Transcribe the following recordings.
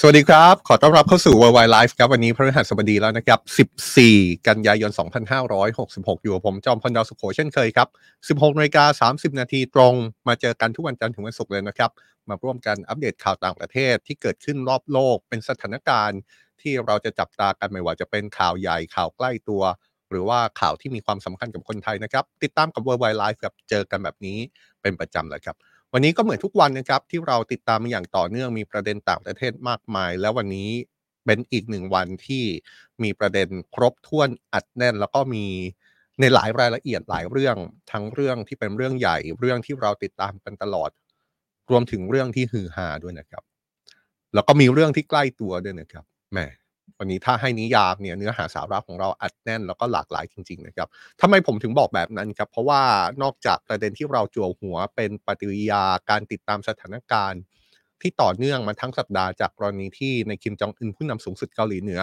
สวัสดีครับ ขอต้อนรับเข้าสู่ Worldwide Life ครับ วันนี้พฤหัสบดีแล้วนะครับ 14 กันยายน 2566 อยู่กับผมจอมพลดาวสุโขเช่นเคยครับ 16นาฬิกา30 นาทีตรง มาเจอกันทุกวันจันทร์ถึงวันศุกร์เลยนะครับ มาร่วมกันอัปเดตข่าวต่างประเทศที่เกิดขึ้นรอบโลก เป็นสถานการณ์ที่เราจะจับตากันไม่ว่าจะเป็นข่าวใหญ่ข่าวใกล้ตัว หรือว่าข่าวที่มีความสำคัญกับคนไทยนะครับ ติดตามกับ Worldwide Life ครับ เจอกันแบบนี้เป็นประจำเลยครับ วันนี้ก็เหมือนทุกวันนะครับที่เราติดตามมาอย่างต่อเนื่องมีประเด็นต่างประเทศมากมาย แล้ววันนี้เป็นอีกหนึ่งวันที่มีประเด็นครบถ้วนอัดแน่น แล้วก็มีในหลายรายละเอียดหลายเรื่องทั้งเรื่องที่เป็นเรื่องใหญ่ เรื่องที่เราติดตามกันตลอด รวมถึงเรื่องที่ฮือฮาด้วยนะครับ แล้วก็มีเรื่องที่ใกล้ตัวด้วยนะครับแหม วันนี้ถ้าให้นิยามเนี่ยเนื้อหาสาระของเราอัดแน่นแล้วก็หลากหลายจริงๆนะครับทำไมผมถึงบอกแบบนั้นครับ เพราะว่านอกจากประเด็นที่เราจั่วหัวเป็นปฏิกิริยาการติดตามสถานการณ์ ที่ต่อเนื่องมาทั้งสัปดาห์จากกรณีที่ในคิมจองอึนผู้นำสูงสุดเกาหลีเหนือ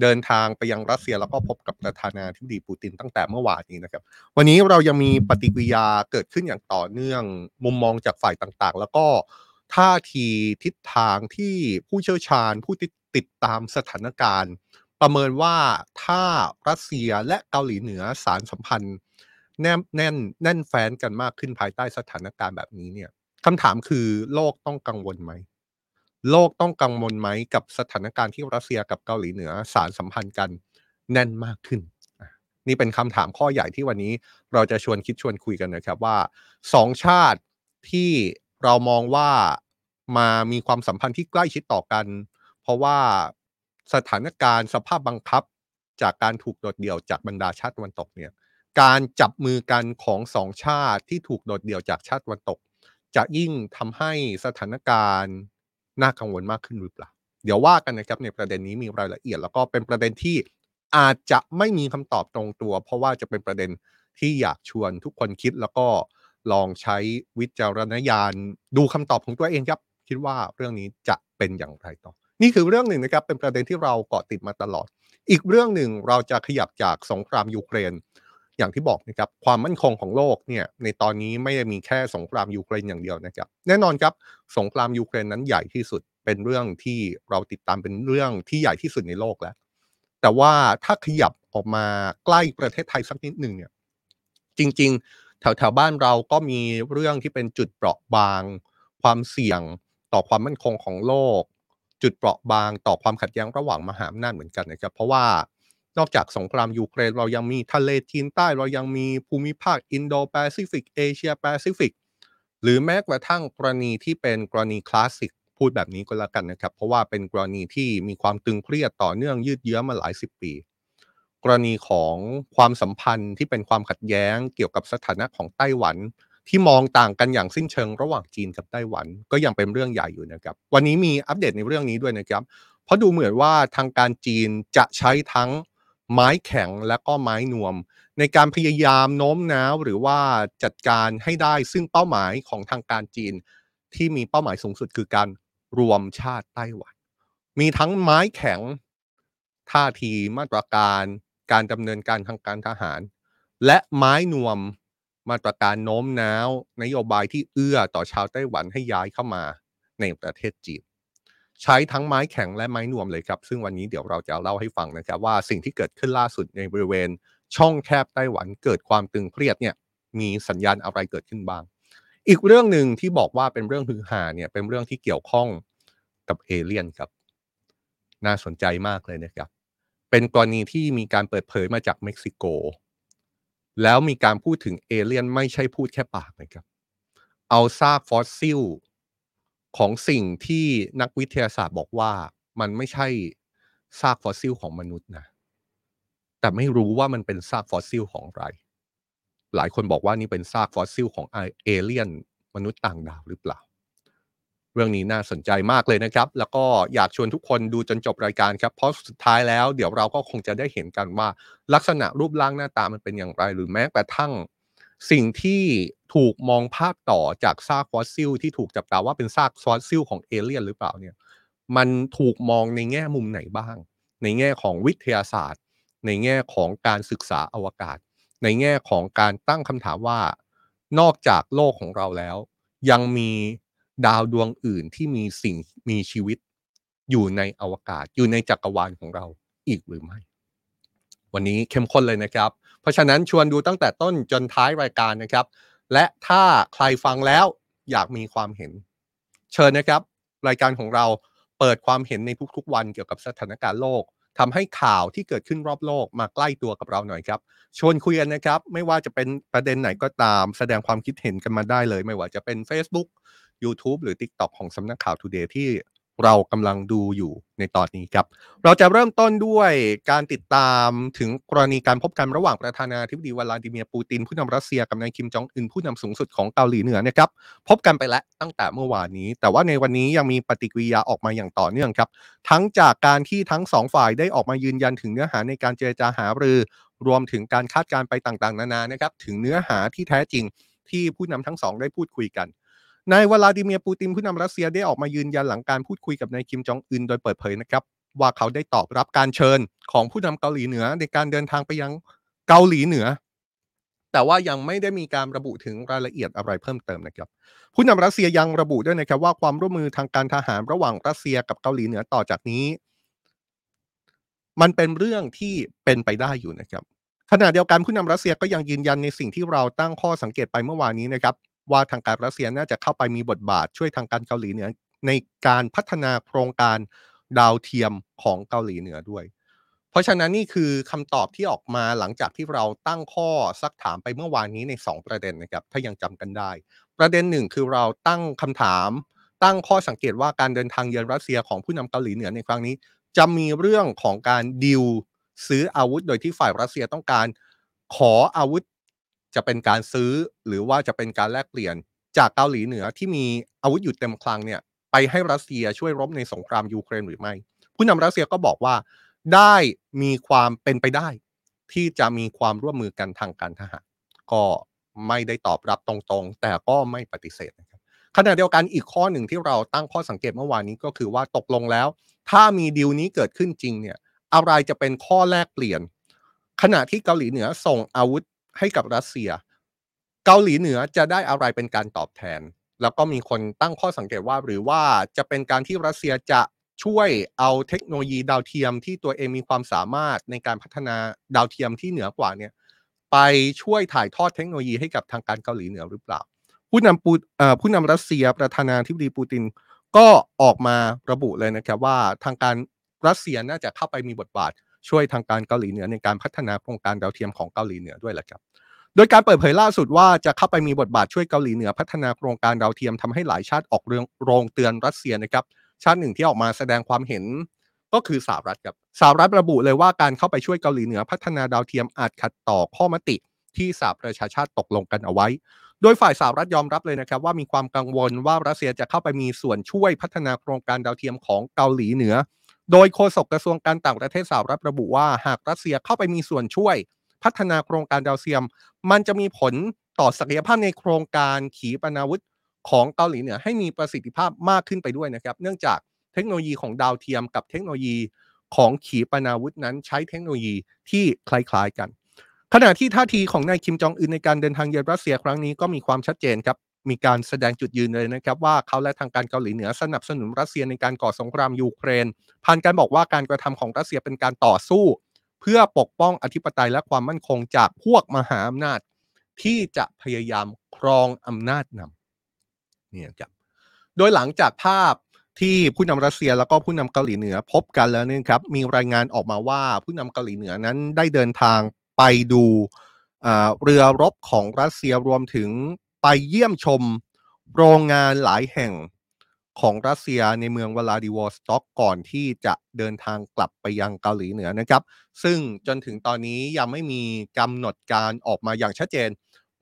เดินทางไปยังรัสเซียแล้วก็พบกับประธานาธิบดีปูตินตั้งแต่เมื่อวานนี้นะครับ วันนี้เรายังมีปฏิกิริยาเกิดขึ้นอย่างต่อเนื่อง มุมมองจากฝ่ายต่างๆ แล้วก็ท่าทีทิศทางที่ผู้เชี่ยวชาญผู้ ติดตามสถานการณ์ ประเมินว่าถ้ารัสเซียและเกาหลีเหนือสารสัมพันธ์แน่นแน่นแน่นแฟ้นกันมากขึ้นภายใต้สถานการณ์แบบนี้เนี่ยคำถามคือโลกต้องกังวลไหม โลกต้องกังวลไหมกับสถานการณ์ที่รัสเซียกับเกาหลีเหนือสารสัมพันธ์กันแน่นมากขึ้น นี่เป็นคำถามข้อใหญ่ที่วันนี้เราจะชวนคิดชวนคุยกันนะครับว่าสองชาติที่เรามองว่ามามีความสัมพันธ์ที่ใกล้ชิดต่อกัน เพราะว่าสถานการณ์สภาพบังคับจากการถูกโดดเดี่ยวจากบรรดาชาติตะวันตกเนี่ยการจับมือกันของสองชาติที่ถูกโดดเดี่ยวจากชาติตะวันตก จะยิ่งทำให้สถานการณ์น่ากังวลมากขึ้นหรือเปล่า เดี๋ยวว่ากันนะครับในประเด็นนี้มีรายละเอียด แล้วก็เป็นประเด็นที่อาจจะไม่มีคำตอบตรงตัว เพราะว่าจะเป็นประเด็นที่อยากชวนทุกคนคิดแล้วก็ลองใช้วิจารณญาณ ดูคำตอบของตัวเองครับ คิดว่าเรื่องนี้จะเป็นอย่างไรต่อ นี่คือเรื่องหนึ่งนะครับเป็นประเด็นที่เราเกาะติดมาตลอด อีกเรื่องหนึ่งเราจะขยับจากสงครามยูเครน อย่างที่บอกนะครับความมั่นคงของโลกเนี่ยในตอนนี้ไม่ได้มีแค่สงครามยูเครนอย่างเดียวนะครับ แน่นอนครับสงครามยูเครนนั้นใหญ่ที่สุดเป็นเรื่องที่เราติดตามเป็นเรื่องที่ใหญ่ที่สุดในโลกแล้ว แต่ว่าถ้าขยับออกมาใกล้ประเทศไทยสักนิดหนึ่งเนี่ยจริง ๆ แถวแถวบ้านเราก็มีเรื่องที่เป็นจุดเปราะบาง ความเสี่ยงต่อความมั่นคงของโลก จุดเปราะบางต่อความขัดแย้งระหว่างมหาอำนาจเหมือนกันนะครับ เพราะว่านอกจากสงครามยูเครนเรายังมีทะเลจีนใต้เรายังมีภูมิภาคอินโดแปซิฟิกเอเชียแปซิฟิกหรือแม้กระทั่งกรณีที่เป็นกรณีคลาสสิกพูดแบบนี้ก็แล้วกันนะครับ เพราะว่าเป็นกรณีที่มีความตึงเครียดต่อเนื่องยืดเยื้อมาหลายสิบปี กรณีของความสัมพันธ์ที่เป็นความขัดแย้งเกี่ยวกับสถานะของไต้หวัน ที่มองต่างกันอย่างสิ้นเชิงระหว่างจีนกับไต้หวัน ก็ยังเป็นเรื่องใหญ่อยู่นะครับ วันนี้มีอัปเดตในเรื่องนี้ด้วยนะครับ เพราะดูเหมือนว่าทางการจีนจะใช้ทั้งไม้แข็งและก็ไม้นวม ในการพยายามโน้มน้าวหรือว่าจัดการให้ได้ซึ่งเป้าหมายของทางการจีน ที่มีเป้าหมายสูงสุดคือการรวมชาติไต้หวัน มีทั้งไม้แข็งท่าทีมาตรการ การดำเนินการทางการทหาร และไม้นวม มาตรการโน้มน้าว นโยบายที่เอื้อต่อชาวไต้หวันให้ย้ายเข้ามาในประเทศจีน ใช้ทั้งไม้แข็งและไม้นวมเลยครับ ซึ่งวันนี้เดี๋ยวเราจะเล่าให้ฟังนะครับ ว่าสิ่งที่เกิดขึ้นล่าสุดในบริเวณ ช่องแคบไต้หวันเกิดความตึงเครียดเนี่ยมีสัญญาณอะไรเกิดขึ้นบ้าง อีกเรื่องหนึ่งที่บอกว่าเป็นเรื่องฮือฮาเนี่ยเป็นเรื่องที่เกี่ยวข้องกับเอเลี่ยนครับ น่าสนใจมากเลยนะครับ เป็นกรณีที่มีการเปิดเผยมาจากเม็กซิโก แล้วมีการพูดถึงเอเลี่ยนไม่ใช่พูดแค่ปากนะครับ เอาซากฟอสซิลของสิ่งที่นักวิทยาศาสตร์บอกว่ามันไม่ใช่ซากฟอสซิลของมนุษย์นะ แต่ไม่รู้ว่ามันเป็นซากฟอสซิลของอะไร หลายคนบอกว่านี่เป็นซากฟอสซิลของเอเลี่ยนมนุษย์ต่างดาวหรือเปล่า เรื่องนี้น่าสนใจมากเลยนะครับ แล้วก็อยากชวนทุกคนดูจนจบรายการครับ เพราะสุดท้ายแล้วเดี๋ยวเราก็คงจะได้เห็นกันว่า ลักษณะรูปร่างหน้าตามันเป็นอย่างไร หรือแม้กระทั่งสิ่งที่ถูกมองภาพต่อจากซากฟอสซิล ที่ถูกจับตาว่าเป็นซากฟอสซิลของเอเลี่ยนหรือเปล่าเนี่ย มันถูกมองในแง่มุมไหนบ้าง ในแง่ของวิทยาศาสตร์ ในแง่ของการศึกษาอวกาศ ในแง่ของการตั้งคำถามว่า นอกจากโลกของเราแล้ว ยังมี ดาวดวงอื่นที่มีสิ่งมีชีวิตอยู่ในอวกาศ อยู่ในจักรวาลของเราอีกหรือไม่ วันนี้เข้มข้นเลยนะครับ เพราะฉะนั้นชวนดูตั้งแต่ต้นจนท้ายรายการนะครับ และถ้าใครฟังแล้วอยากมีความเห็น เชิญนะครับ รายการของเราเปิดความเห็นในทุกๆ วันเกี่ยวกับสถานการณ์โลกทำให้ข่าวที่เกิดขึ้นรอบโลกมาใกล้ตัวกับเราหน่อยครับ ชวนคุยกันนะครับ ไม่ว่าจะเป็นประเด็นไหนก็ตาม แสดงความคิดเห็นกันมาได้เลย ไม่ว่าจะเป็น Facebook YouTube หรือ TikTok ของสำนักข่าว Today ที่เรากำลังดูอยู่ในตอนนี้ครับ เราจะเริ่มต้นด้วยการติดตามถึงกรณีการพบกันระหว่างประธานาธิบดีวลาดิเมียร์ปูติน ผู้นำรัสเซียกับนายคิมจองอึนผู้นำสูงสุดของเกาหลีเหนือนะครับ พบกันไปแล้วตั้งแต่เมื่อวานนี้ แต่ว่าในวันนี้ยังมีปฏิกิริยาออกมาอย่างต่อเนื่องครับ ทั้งจากการที่ทั้งสองฝ่ายได้ออกมายืนยันถึงเนื้อหาในการเจรจาหารือ รวมถึงการคาดการไปต่างๆ นานานะครับถึงเนื้อหาที่แท้จริงที่ผู้นำทั้งสองได้พูดคุยกัน นายวลาดิเมียร์ปูตินผู้นำรัสเซียได้ออกมายืนยันหลังการพูดคุยกับนายคิมจองอึนโดยเปิดเผยนะครับ ว่าเขาได้ตอบรับการเชิญของผู้นำเกาหลีเหนือในการเดินทางไปยังเกาหลีเหนือ แต่ว่ายังไม่ได้มีการระบุถึงรายละเอียดอะไรเพิ่มเติมนะครับ ผู้นำรัสเซียยังระบุด้วยนะครับว่าความร่วมมือทางการทหารระหว่างรัสเซียกับเกาหลีเหนือต่อจากนี้ มันเป็นเรื่องที่เป็นไปได้อยู่นะครับขณะเดียวกันผู้นำรัสเซียก็ยังยืนยันในสิ่งที่เราตั้งข้อสังเกตไปเมื่อวานนี้นะครับ ว่าทางการรัสเซียน่าจะเข้าไปมีบทบาทช่วยทางการเกาหลีเหนือในการพัฒนาโครงการดาวเทียมของเกาหลีเหนือด้วย เพราะฉะนั้นนี่คือคำตอบที่ออกมาหลังจากที่เราตั้งข้อซักถามไปเมื่อวานนี้ใน 2 ประเด็นนะครับ ถ้ายังจำกันได้ ประเด็นหนึ่งคือเราตั้งคำถาม ตั้งข้อสังเกตว่าการเดินทางเยือนรัสเซียของผู้นำเกาหลีเหนือในครั้งนี้ จะมีเรื่องของการดิวซื้ออาวุธโดยที่ฝ่ายรัสเซียต้องการขออาวุธ จะเป็นการซื้อหรือว่าจะเป็นการแลกเปลี่ยน จากเกาหลีเหนือที่มีอาวุธอยู่เต็มคลังเนี่ยไปให้รัสเซียช่วยรบในสงครามยูเครนหรือไม่ ผู้นำรัสเซียก็บอกว่าได้มีความเป็นไปได้ ที่จะมีความร่วมมือกันทางการทหารก็ไม่ได้ตอบรับตรงๆ แต่ก็ไม่ปฏิเสธนะครับขณะเดียวกันอีกข้อหนึ่งที่เราตั้งข้อสังเกตเมื่อวานนี้ก็คือว่าตกลงแล้ว ถ้ามีดีลนี้เกิดขึ้นจริงเนี่ยอะไรจะเป็นข้อแลกเปลี่ยน ขณะที่เกาหลีเหนือส่งอาวุธ ให้กับรัสเซีย เกาหลีเหนือจะได้อะไรเป็นการตอบแทน แล้วก็มีคนตั้งข้อสังเกตว่า หรือว่าจะเป็นการที่รัสเซียจะช่วยเอาเทคโนโลยีดาวเทียมที่ตัวเองมีความสามารถในการพัฒนาดาวเทียมที่เหนือกว่าเนี่ยไปช่วยถ่ายทอดเทคโนโลยีให้กับทางการเกาหลีเหนือหรือเปล่า ผู้นำปูผู้นำรัสเซียประธานาธิบดีปูตินก็ออกมาระบุเลยนะครับว่าทางการรัสเซียน่าจะเข้าไปมีบทบาท ช่วยทางการเกาหลีเหนือในการพัฒนาโครงการดาวเทียมของเกาหลีเหนือด้วยแหละครับ โดยการเปิดเผยล่าสุดว่าจะเข้าไปมีบทบาทช่วยเกาหลีเหนือพัฒนาโครงการดาวเทียมทำให้หลายชาติออกเรื่องโรงเตือนรัสเซียนะครับชาติหนึ่งที่ออกมาแสดงความเห็นก็คือสหรัฐครับสหรัฐระบุเลยว่าการเข้าไปช่วยเกาหลีเหนือพัฒนาดาวเทียมอาจขัดต่อข้อมติที่สหประชาชาติตกลงกันเอาไว้ โดยฝ่ายสหรัฐยอมรับเลยนะครับว่ามีความกังวลว่ารัสเซียจะเข้าไปมีส่วนช่วยพัฒนาโครงการดาวเทียมของเกาหลีเหนือ โดยโฆษกกระทรวงการต่างประเทศสหรัฐระบุว่าหากรัสเซียเข้าไปมีส่วนช่วย พัฒนาโครงการดาวเทียม มันจะมีผลต่อศักยภาพในโครงการขีปนาวุธของเกาหลีเหนือให้มีประสิทธิภาพมากขึ้นไปด้วยนะครับ เนื่องจากเทคโนโลยีของดาวเทียมกับเทคโนโลยีของขีปนาวุธนั้นใช้เทคโนโลยีที่คล้ายๆกัน ขณะที่ท่าทีของนายคิมจองอึนในการเดินทางเยือนรัสเซียครั้งนี้ก็มีความชัดเจนครับ มีการแสดงจุดยืนเลยนะครับว่าเขาและทางการเกาหลีเหนือสนับสนุนรัสเซียในการก่อสงครามยูเครนผ่านการบอกว่าการกระทำของรัสเซียเป็นการต่อสู้ เพื่อปกป้องอธิปไตยและความมั่นคงจากพวกมหาอำนาจ ที่จะพยายามครองอำนาจนำเนี่ยครับโดยหลังจากภาพที่ผู้นำรัสเซียแล้วก็ผู้นำเกาหลีเหนือพบกันแล้วนี่ครับมีรายงานออกมาว่าผู้นำเกาหลีเหนือนั้นได้เดินทางไปดูเรือรบของรัสเซียรวมถึง ไปเยี่ยมชมโรงงานหลายแห่งของรัสเซียในเมืองวลาดิวอสต็อกก่อนที่จะเดินทางกลับไปยังเกาหลีเหนือนะครับ ซึ่งจนถึงตอนนี้ยังไม่มีกำหนดการออกมาอย่างชัดเจน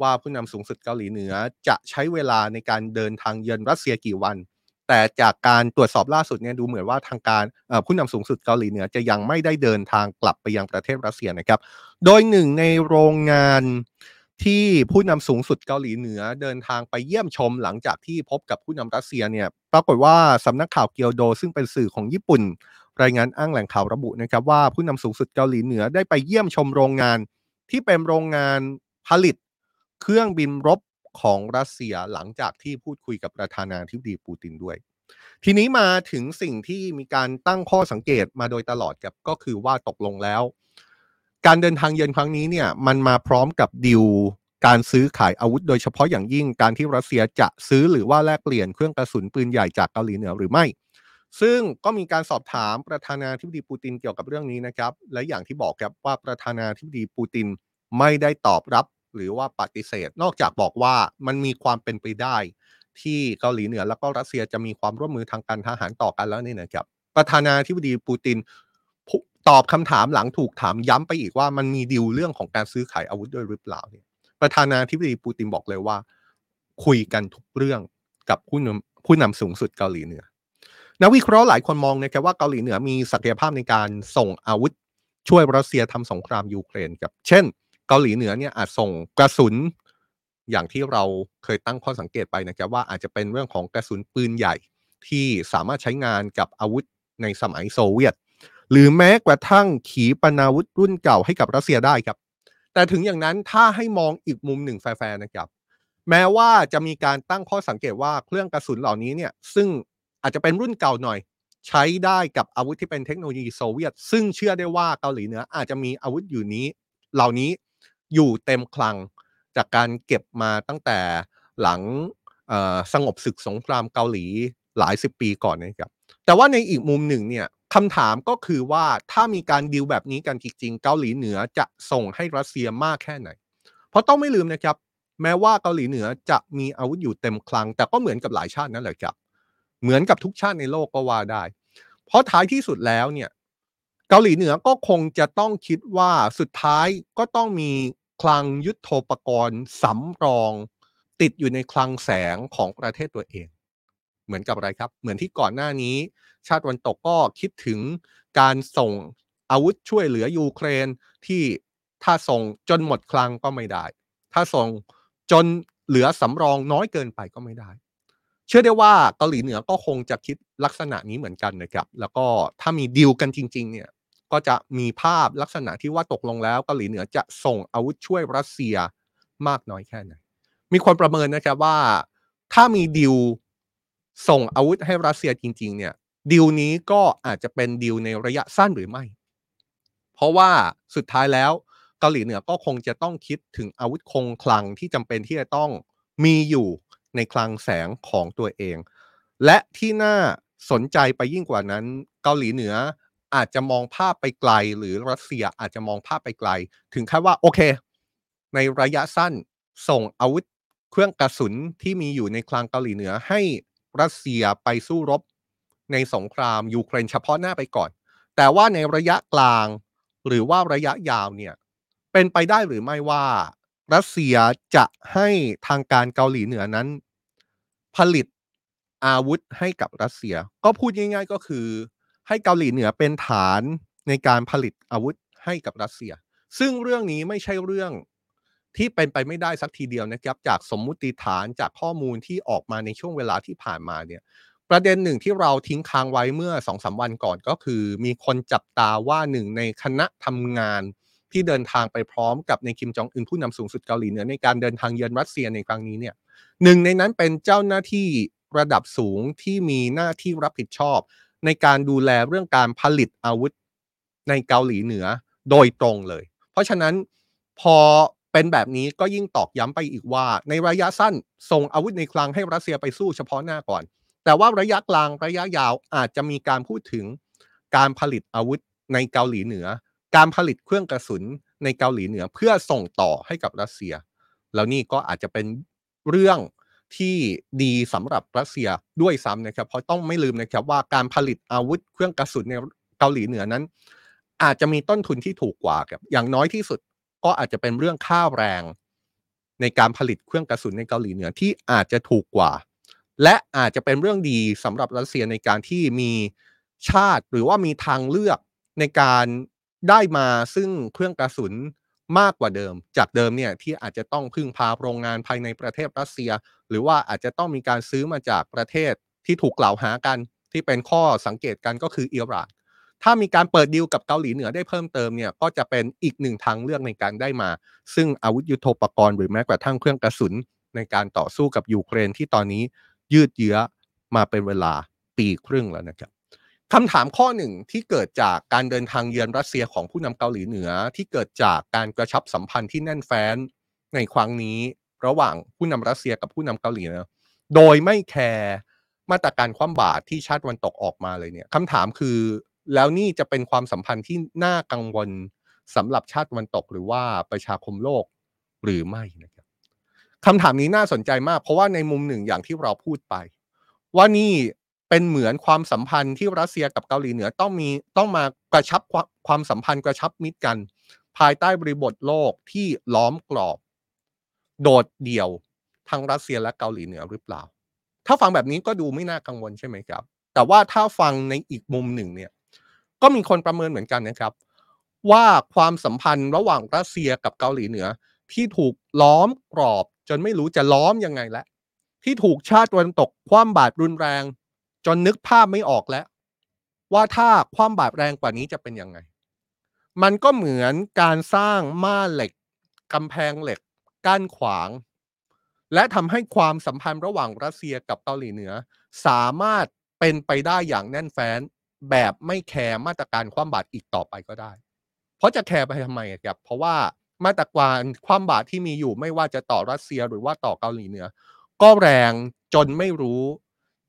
ว่าผู้นำสูงสุดเกาหลีเหนือจะใช้เวลาในการเดินทางเยือนรัสเซียกี่วัน แต่จากการตรวจสอบล่าสุดเนี่ยดูเหมือนว่าทางการผู้นำสูงสุดเกาหลีเหนือจะยังไม่ได้เดินทางกลับไปยังประเทศรัสเซียนะครับ โดยหนึ่งในโรงงาน ที่ผู้นำสูงสุดเกาหลีเหนือเดินทางไปเยี่ยมชมหลังจากที่พบกับผู้นำรัสเซียเนี่ยปรากฏว่าสำนักข่าวเกียวโด ซึ่งเป็นสื่อของญี่ปุ่น รายงานอ้างแหล่งข่าวระบุนะครับว่าผู้นำสูงสุดเกาหลีเหนือได้ไปเยี่ยมชมโรงงาน ที่เป็นโรงงานผลิต เครื่องบินรบของรัสเซียหลังจากที่พูดคุยกับประธานาธิบดีปูตินด้วย ทีนี้มาถึงสิ่งที่มีการตั้งข้อสังเกตมาโดยตลอดครับก็คือว่าตกลงแล้ว การเดินทางเยือนครั้งนี้เนี่ยมันมาพร้อมกับดิวการซื้อขายอาวุธโดยเฉพาะอย่างยิ่งการที่รัสเซียจะซื้อหรือว่าแลกเปลี่ยนเครื่องกระสุนปืนใหญ่จากเกาหลีเหนือหรือไม่ ซึ่งก็มีการสอบถามประธานาธิบดีปูตินเกี่ยวกับเรื่องนี้นะครับ และอย่างที่บอกครับว่าประธานาธิบดีปูตินไม่ได้ตอบรับหรือว่าปฏิเสธ นอกจากบอกว่ามันมีความเป็นไปได้ ที่เกาหลีเหนือแล้วก็รัสเซียจะมีความร่วมมือทางการทหารต่อกันแล้วนี่นะครับ ประธานาธิบดีปูติน ตอบคำถามหลังถูกถามย้ำไปอีกว่ามันมีดีลเรื่องของการซื้อขายอาวุธด้วยหรือเปล่าเนี่ยประธานาธิบดีปูตินบอกเลยว่า คุยกันทุกเรื่องกับผู้นำผู้นำสูงสุดเกาหลีเหนือนักวิเคราะห์หลายคนมองนะครับว่าเกาหลีเหนือมีศักยภาพในการส่งอาวุธ ช่วยรัสเซียทำสงครามยูเครนครับเช่น เกาหลีเหนือเนี่ยอาจส่งกระสุนอย่างที่เราเคยตั้งข้อสังเกตไปนะครับว่าอาจจะเป็นเรื่องของกระสุนปืนใหญ่ที่สามารถใช้งานกับอาวุธในสมัยโซเวียต หรือแม้กระทั่งขีปนาวุธรุ่นเก่าให้กับรัสเซียได้ครับ แต่ถึงอย่างนั้นถ้าให้มองอีกมุมหนึ่งแฟร์นะครับ แม้ว่าจะมีการตั้งข้อสังเกตว่าเครื่องกระสุนเหล่านี้เนี่ยซึ่งอาจจะเป็นรุ่นเก่าหน่อย ใช้ได้กับอาวุธที่เป็นเทคโนโลยีโซเวียต ซึ่งเชื่อได้ว่าเกาหลีเหนืออาจจะมีอาวุธอยู่นี้ เหล่านี้อยู่เต็มคลังจากการเก็บมาตั้งแต่หลังสงบศึกสงครามเกาหลีหลายสิบปีก่อนนะครับแต่ว่าในอีกมุมหนึ่งเนี่ย คำถามก็คือว่าถ้ามีการดีลแบบนี้กันจริงๆ เกาหลีเหนือจะส่งให้รัสเซียมากแค่ไหน เพราะต้องไม่ลืมนะครับ แม้ว่าเกาหลีเหนือจะมีอาวุธอยู่เต็มคลัง แต่ก็เหมือนกับหลายชาตินั่นแหละครับ เหมือนกับทุกชาติในโลกก็ว่าได้ เพราะท้ายที่สุดแล้วเนี่ยเกาหลีเหนือก็คงจะต้องคิดว่าสุดท้ายก็ต้องมีคลังยุทโธปกรณ์สำรอง ติดอยู่ในคลังแสงของประเทศตัวเอง เหมือนกับอะไรครับ เหมือนที่ก่อนหน้านี้ ชาติวันตกก็คิดถึงการส่งอาวุธช่วยเหลือยูเครนที่ถ้าส่งจนหมดคลังก็ไม่ได้ ถ้าส่งจนเหลือสำรองน้อยเกินไปก็ไม่ได้ เชื่อได้ว่าเกาหลีเหนือก็คงจะคิดลักษณะนี้เหมือนกันนะครับ แล้วก็ถ้ามีดีลกันจริง ๆ เนี่ยก็จะมีภาพลักษณะที่ว่าตกลงแล้วเกาหลีเหนือจะส่งอาวุธช่วยรัสเซียมากน้อยแค่ไหน มีคนประเมินนะครับว่า ถ้ามีดีล ส่งอาวุธให้รัสเซียจริง ๆ เนี่ยดีลนี้ก็อาจจะเป็นดีลในระยะสั้นหรือไม่ เพราะว่าสุดท้ายแล้วเกาหลีเหนือก็คงจะต้องคิดถึงอาวุธคงคลังที่จำเป็นที่จะต้องมีอยู่ในคลังแสงของตัวเอง และที่น่าสนใจไปยิ่งกว่านั้น เกาหลีเหนืออาจจะมองภาพไปไกล หรือรัสเซียอาจจะมองภาพไปไกล ถึงขั้นว่าโอเค ในระยะสั้นส่งอาวุธเครื่องกระสุนที่มีอยู่ในคลังเกาหลีเหนือให้ รัสเซียไปสู้รบในสงครามยูเครนเฉพาะหน้าไปก่อน แต่ว่าในระยะกลางหรือว่าระยะยาวเนี่ยเป็นไปได้หรือไม่ว่า รัสเซียจะให้ทางการเกาหลีเหนือนั้น ผลิตอาวุธให้กับรัสเซีย ก็พูดง่าย ๆ ก็คือ ให้เกาหลีเหนือเป็นฐานในการผลิตอาวุธให้กับรัสเซีย ซึ่งเรื่องนี้ไม่ใช่เรื่อง ที่เป็นไปไม่ได้สักทีเดียวนะครับ จากสมมุติฐานจากข้อมูลที่ออกมาในช่วงเวลาที่ผ่านมาเนี่ยประเด็นหนึ่งที่เราทิ้งค้างไว้เมื่อสองสาวันก่อนก็คือ มีคนจับตาว่าหนึ่งในคณะทำงานที่เดินทางไปพร้อมกับในคิมจองอึนผู้นำสูงสุดเกาหลีเหนือในการเดินทางเยือนรัสเซียในครั้งนี้เนี่ยหนึ่งในนั้นเป็นเจ้าหน้าที่ระดับสูงที่มีหน้าที่รับผิดชอบ ในการดูแลเรื่องการผลิตอาวุธในเกาหลีเหนือโดยตรงเลย เพราะฉะนั้นพอ เป็นแบบนี้ก็ยิ่งตอกย้ำไปอีกว่า ในระยะสั้นส่งอาวุธในคลังให้รัสเซียไปสู้เฉพาะหน้าก่อน แต่ว่าระยะกลางระยะยาวอาจจะมีการพูดถึงการผลิตอาวุธในเกาหลีเหนือ การผลิตเครื่องกระสุนในเกาหลีเหนือเพื่อส่งต่อให้กับรัสเซีย แล้วนี่ก็อาจจะเป็นเรื่องที่ดีสำหรับรัสเซียด้วยซ้ำนะครับ เพราะต้องไม่ลืมนะครับว่าการผลิตอาวุธเครื่องกระสุนในเกาหลีเหนือนั้น อาจจะมีต้นทุนที่ถูกกว่าครับอย่างน้อยที่สุด ก็อาจจะเป็นเรื่องค่าแรง ในการผลิตเครื่องกระสุนในเกาหลีเหนือที่อาจจะถูกกว่า และอาจจะเป็นเรื่องดีสำหรับรัสเซียในการที่มีชาติหรือว่ามีทางเลือกในการได้มาซึ่งเครื่องกระสุนมากกว่าเดิม จากเดิมเนี่ยที่อาจจะต้องพึ่งพาโรงงานภายในประเทศรัสเซีย หรือว่าอาจจะต้องมีการซื้อมาจากประเทศที่ถูกกล่าวหากันที่เป็นข้อสังเกตกันก็คืออิหร่าน ถ้ามีการเปิดดีลกับเกาหลีเหนือได้เพิ่มเติมเนี่ยก็จะเป็นอีกหนึ่งทางเลือกในการได้มา ซึ่งอาวุธยุโทโธปกรณ์หรือแม้กระทั่งเครื่องกระสุนในการต่อสู้กับยูเครนที่ตอนนี้ยืดเยื้อมาเป็นเวลาปีครึ่งแล้วนะครับคำถามข้อหนึ่งที่เกิดจากการเดินทางเยือนรัสเซียของผู้นำเกาหลีเหนือ ที่เกิดจากการกระชับสัมพันธ์ที่แน่นแฟ้นในครั้งนี้ ระหว่างผู้นำรัสเซียกับผู้นำเกาหลีเหนือโดยไม่แคร์มาตรการคว่ำบาตรที่ชาติวันตกออกมาเลยเนี่ยคำถามคือ แล้วนี่จะเป็นความสัมพันธ์ที่น่ากังวลสำหรับชาติวันตกหรือว่าประชาคมโลกหรือไม่นะครับคำถามนี้น่าสนใจมาก เพราะว่าในมุมหนึ่งอย่างที่เราพูดไป ว่านี่เป็นเหมือนความสัมพันธ์ที่รัสเซียกับเกาหลีเหนือต้องมีต้องมากระชับความสัมพันธ์กระชับมิตรกัน ภายใต้บริบทโลกที่ล้อมกรอบ โดดเดี่ยวทั้งรัสเซียและเกาหลีเหนือหรือเปล่า ถ้าฟังแบบนี้ก็ดูไม่น่ากังวลใช่ไหมครับ แต่ว่าถ้าฟังในอีกมุมหนึ่งเนี่ย ก็มีคนประเมินเหมือนกันนะครับ ว่าความสัมพันธ์ระหว่างรัสเซียกับเกาหลีเหนือ ที่ถูกล้อมกรอบจนไม่รู้จะล้อมยังไงแล้วที่ถูกชาติตะวันตกคว่ำบาตรรุนแรง จนนึกภาพไม่ออกแล้ว ว่าถ้าคว่ำบาตรแรงกว่านี้จะเป็นยังไง มันก็เหมือนการสร้างม่าเหล็กกำแพงเหล็กกั้นขวาง และทำให้ความสัมพันธ์ระหว่างรัสเซียกับเกาหลีเหนือ สามารถเป็นไปได้อย่างแน่นแฟ้น แบบไม่แคร์มาตรการคว่ำบาตรอีกต่อไปก็ได้ เพราะจะแคร์ไปทำไมครับ เพราะว่ามาตรการคว่ำบาตรที่มีอยู่ไม่ว่าจะต่อรัสเซียหรือว่าต่อเกาหลีเหนือ ก็แรงจนไม่รู้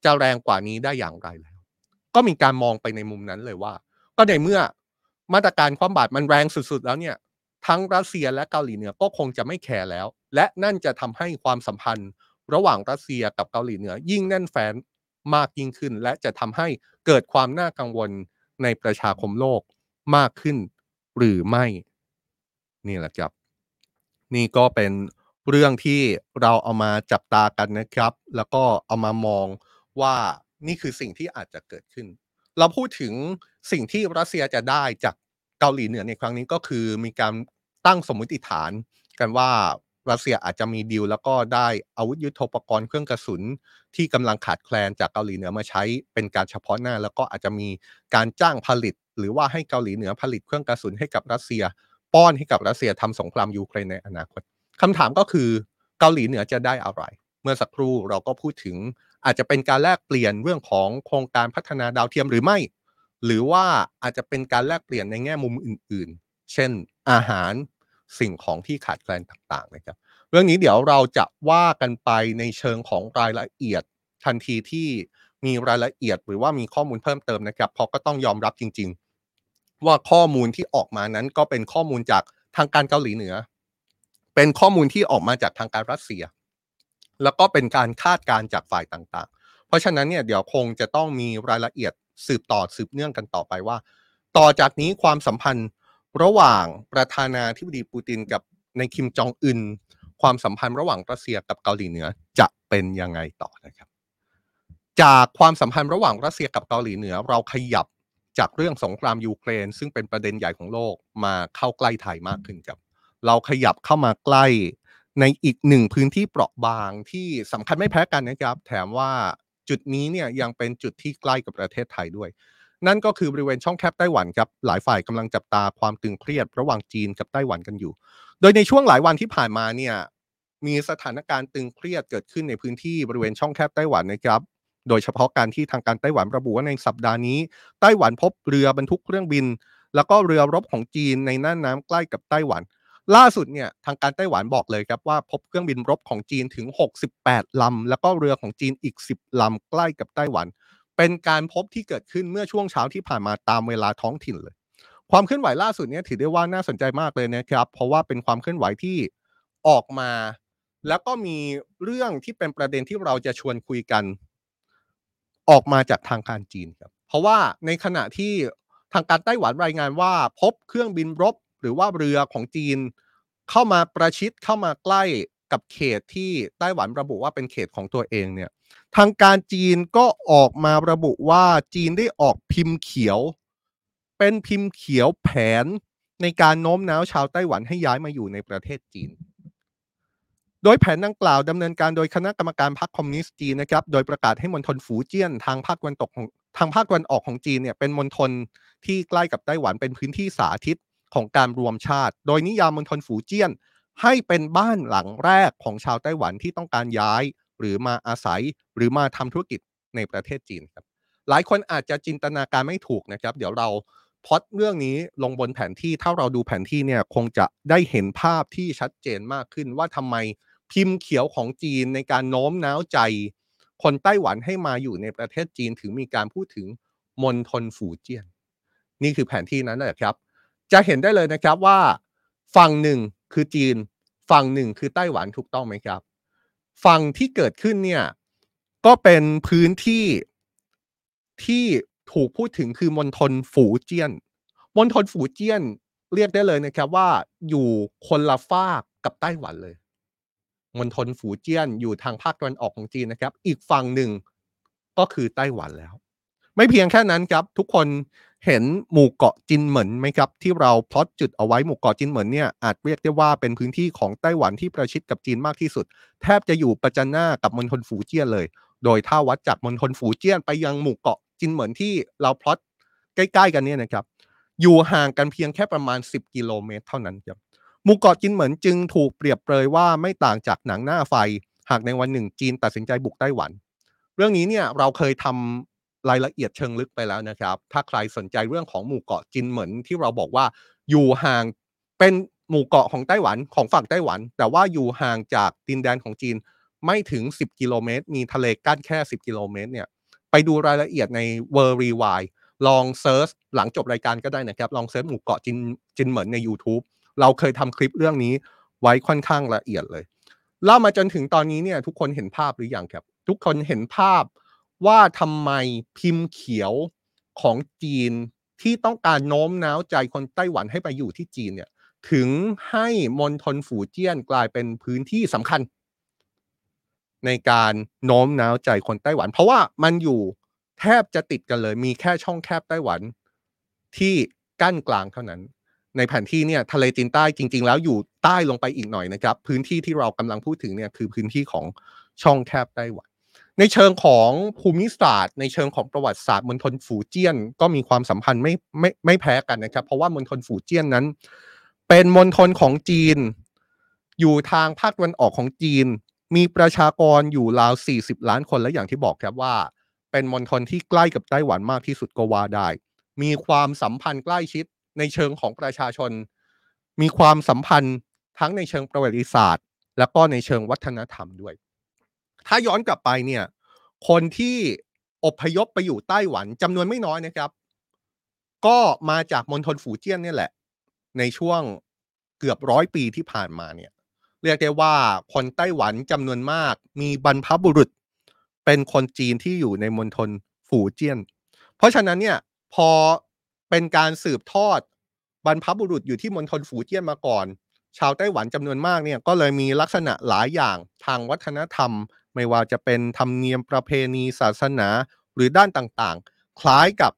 จะแรงกว่านี้ได้อย่างไรแล้ว ก็มีการมองไปในมุมนั้นเลยว่า ก็ในเมื่อมาตรการคว่ำบาตรมันแรงสุดๆ แล้วเนี่ย ทั้งรัสเซียและเกาหลีเหนือก็คงจะไม่แคร์แล้ว และนั่นจะทำให้ความสัมพันธ์ ระหว่างรัสเซียกับเกาหลีเหนือ ยิ่งแน่นแฟ้น มากยิ่งขึ้น และจะทำให้เกิดความน่ากังวลในประชาคมโลกมากขึ้นหรือไม่ นี่แหละครับ นี่ก็เป็นเรื่องที่เราเอามาจับตากันนะครับ แล้วก็เอามามองว่านี่คือสิ่งที่อาจจะเกิดขึ้น เราพูดถึงสิ่งที่รัสเซียจะได้จากเกาหลีเหนือในครั้งนี้ก็คือมีการตั้งสมมติฐานกันว่า รัสเซียอาจจะมีดีลแล้วก็ได้อาวุธยุโทโธปกรณ์เครื่องกระสุน ที่กำลังขาดแคลนจากเกาหลีเหนือมาใช้เป็นการเฉพาะหน้า แล้วก็อาจจะมีการจ้างผลิต หรือว่าให้เกาหลีเหนือผลิตเครื่องกระสุนให้กับรัสเซีย ป้อนให้กับรัสเซียทำสงครามยูเครนในอนาคตคำถามก็คือเกาหลีเหนือจะได้อะไร เมื่อสักครู่เราก็พูดถึงอาจจะเป็นการแลกเปลี่ยนเรื่องของโครงการพัฒนาดาวเทียมหรือไม่ หรือว่าอาจจะเป็นการแลกเปลี่ยนในแง่มุมอื่น ๆ เช่นอาหาร สิ่งของที่ขาดแคลนต่างๆนะครับ เรื่องนี้เดี๋ยวเราจะว่ากันไปในเชิงของรายละเอียดทันทีที่มีรายละเอียดหรือว่ามีข้อมูลเพิ่มเติมนะครับ เพราะก็ต้องยอมรับจริง ๆ ว่าข้อมูลที่ออกมานั้นก็เป็นข้อมูลจากทางการเกาหลีเหนือ เป็นข้อมูลที่ออกมาจากทางการรัสเซีย แล้วก็เป็นการคาดการจากฝ่ายต่างๆ เพราะฉะนั้นเนี่ยเดี๋ยวคงจะต้องมีรายละเอียดสืบต่อสืบเนื่องกันต่อไปว่า ต่อจากนี้ความสัมพันธ์ ระหว่างประธานาธิบดีปูตินกับในคิมจองอึนความสัมพันธ์ระหว่างรัสเซียกับเกาหลีเหนือจะเป็นยังไงต่อนะครับ จากความสัมพันธ์ระหว่างรัสเซียกับเกาหลีเหนือ เราขยับจากเรื่องสงครามยูเครน ซึ่งเป็นประเด็นใหญ่ของโลกมาเข้าใกล้ไทยมากขึ้นครับ เราขยับเข้ามาใกล้ในอีกหนึ่งพื้นที่เปราะบางที่สำคัญไม่แพ้กันนะครับ แถมว่าจุดนี้เนี่ยยังเป็นจุดที่ใกล้กับประเทศไทยด้วย นั่นก็คือบริเวณช่องแคบไต้หวันครับหลายฝ่ายกำลังจับตาความตึงเครียดระหว่างจีนกับไต้หวันกันอยู่ โดยในช่วงหลายวันที่ผ่านมาเนี่ยมีสถานการณ์ตึงเครียดเกิดขึ้นในพื้นที่บริเวณช่องแคบไต้หวันนะครับโดยเฉพาะการที่ทางการไต้หวันระบุว่าในสัปดาห์นี้ ไต้หวันพบเรือบรรทุกเครื่องบิน แล้วก็เรือรบของจีนในน่านน้ำใกล้กับไต้หวัน ล่าสุดเนี่ยทางการไต้หวันบอกเลยครับว่าพบเครื่องบินรบของจีนถึง 68ลำแล้วก็เรือของจีนอีก 10ลำใกล้กับไต้หวัน เป็นการพบที่เกิดขึ้นเมื่อช่วงเช้าที่ผ่านมาตามเวลาท้องถิ่นเลย ความเคลื่อนไหวล่าสุดนี่ยถือได้ว่าน่าสนใจมากเลยนะครับ เพราะว่าเป็นความเคลื่อนไหวที่ออกมา แล้วก็มีเรื่องที่เป็นประเด็นที่เราจะชวนคุยกัน ออกมาจากทางการจีนครับ เพราะว่าในขณะที่ทางการไต้หวันรายงานว่า พบเครื่องบินรบ หรือว่าเรือของจีน เข้ามาประชิดเข้ามาใกล้ กับเขตที่ไต้หวันระบุว่าเป็นเขตของตัวเองเนี่ยทางการจีนก็ออกมาระบุว่าจีนได้ออกพิมพ์เขียว เป็นพิมพ์เขียวแผนในการโน้มน้าวชาวไต้หวันให้ย้ายมาอยู่ในประเทศจีน โดยแผนดังกล่าวดำเนินการโดยคณะกรรมการพรรคคอมมิวนิสต์จีนนะครับ โดยประกาศให้มณฑลฝูเจี้ยนทางภาคตะวันตกของทางภาคตะวันออกของจีนเนี่ยเป็นมณฑลที่ใกล้กับไต้หวันเป็นพื้นที่สาธิตของการรวมชาติ โดยนิยามมณฑลฝูเจี้ยน ให้เป็นบ้านหลังแรกของชาวไต้หวันที่ต้องการย้าย หรือมาอาศัยหรือมาทำธุรกิจในประเทศจีนครับ หลายคนอาจจะจินตนาการไม่ถูกนะครับ เดี๋ยวเราพอดเรื่องนี้ลงบนแผนที่ถ้าเราดูแผนที่เนี่ยคงจะได้เห็นภาพที่ชัดเจนมากขึ้นว่าทำไมพิมพ์เขียวของจีนในการโน้มน้าวใจ คนไต้หวันให้มาอยู่ในประเทศจีนถึงมีการพูดถึงมณฑลฝูเจี้ยน นี่คือแผนที่นั้นแหละครับ จะเห็นได้เลยนะครับว่า ฝั่งหนึ่ง คือจีน ฝั่งหนึ่งคือไต้หวันถูกต้องไหมครับ ฝั่งที่เกิดขึ้นเนี่ยก็เป็นพื้นที่ที่ถูกพูดถึงคือมณฑลฝูเจี้ยนมณฑลฝูเจี้ยนเรียกได้เลยนะครับว่าอยู่คนละฝากกับไต้หวันเลยมณฑลฝูเจี้ยนอยู่ทางภาคตะวันออกของจีนนะครับ อีกฝั่งหนึ่งก็คือไต้หวันแล้ว ไม่เพียงแค่นั้นครับ ทุกคนเห็นหมู่เกาะจินเหมินไหมครับ ที่เราพลอตจุดเอาไว้หมู่เกาะจินเหมินเนี่ยอาจเรียกได้ว่าเป็นพื้นที่ของไต้หวันที่ประชิดกับจีนมากที่สุด แทบจะอยู่ประจันหน้ากับมณฑลฝูเจี้ยนเลย โดยถ้าวัดจากมณฑลฝูเจี้ยนไปยังหมู่เกาะจินเหมินที่เราพลอตใกล้ๆกันเนี่ยนะครับอยู่ห่างกันเพียงแค่ประมาณ 10 กิโลเมตร เท่านั้นครับหมู่เกาะจินเหมินจึงถูกเปรียบเปรยว่าไม่ต่างจากหนังหน้าไฟ หากในวันหนึ่งจีนตัดสินใจบุกไต้หวัน เรื่องนี้เนี่ยเราเคยทำ รายละเอียดเชิงลึกไปแล้วนะครับ ถ้าใครสนใจเรื่องของหมู่เกาะจินเหมินที่เราบอกว่าอยู่ห่างเป็นหมู่เกาะของไต้หวันของฝั่งไต้หวัน แต่ว่าอยู่ห่างจากดินแดนของจีนไม่ถึง 10 กิโลเมตร มีทะเลกั้นแค่ 10 กิโลเมตรเนี่ยไปดูรายละเอียดใน w o r l d r e w i d ลองเซิร์ชหลังจบรายการก็ได้นะครับ ลอง search หมู่เกาะจินจินเหมินใน YouTube เราเคยทำคลิปเรื่องนี้ไว้ค่อนข้างละเอียดเลยเล่ามาจนถึงตอนนี้เนี่ยทุกคนเห็นภาพหรือยังครับ ทุกคนเห็นภาพ ว่าทำไมพิมพ์เขียวของจีนที่ต้องการโน้มน้าวใจคนไต้หวันให้ไปอยู่ที่จีนเนี่ย ถึงให้มณฑลฝูเจี้ยนกลายเป็นพื้นที่สำคัญ ในการโน้มน้าวใจคนไต้หวัน เพราะว่ามันอยู่แทบจะติดกันเลย มีแค่ช่องแคบไต้หวันที่กั้นกลางเท่านั้น ในแผนที่เนี่ยทะเลจีนใต้จริง ๆ แล้วอยู่ใต้ลงไปอีกหน่อยนะครับ พื้นที่ที่เรากำลังพูดถึงเนี่ยคือพื้นที่ของช่องแคบไต้หวัน ในเชิงของภูมิศาสตร์ ในเชิงของประวัติศาสตร์มณฑลฝูเจี้ยนก็มีความสัมพันธ์ไม่ไม่ไม่แพ้กันนะครับ เพราะว่ามณฑลฝูเจี้ยนนั้น เป็นมณฑลของจีน อยู่ทางภาคตะวันออกของจีน มีประชากรอยู่ราว 40 ล้านคนและอย่างที่บอกครับว่า เป็นมณฑลที่ใกล้กับไต้หวันมากที่สุดก็ว่าได้ มีความสัมพันธ์ใกล้ชิดในเชิงของประชาชน มีความสัมพันธ์ทั้งในเชิงประวัติศาสตร์ แล้วก็ในเชิงวัฒนธรรมด้วย ถ้าย้อนกลับไปเนี่ย คนที่อพยพไปอยู่ไต้หวันจำนวนไม่น้อยนะครับ ก็มาจากมณฑลฝูเจี้ยนนี่แหละ ในช่วงเกือบร้อยปีที่ผ่านมาเนี่ย เรียกได้ว่าคนไต้หวันจำนวนมาก มีบรรพบุรุษ เป็นคนจีนที่อยู่ในมณฑลฝูเจี้ยน เพราะฉะนั้นเนี่ยพอเป็นการสืบทอดบรรพบุรุษอยู่ที่มณฑลฝูเจี้ยนมาก่อน ชาวไต้หวันจำนวนมากเนี่ยก็เลยมีลักษณะหลายอย่างทางวัฒนธรรม ไม่ว่าจะเป็นธรรมเนียมประเพณีศาสนาหรือด้านต่างๆ คล้ายกับ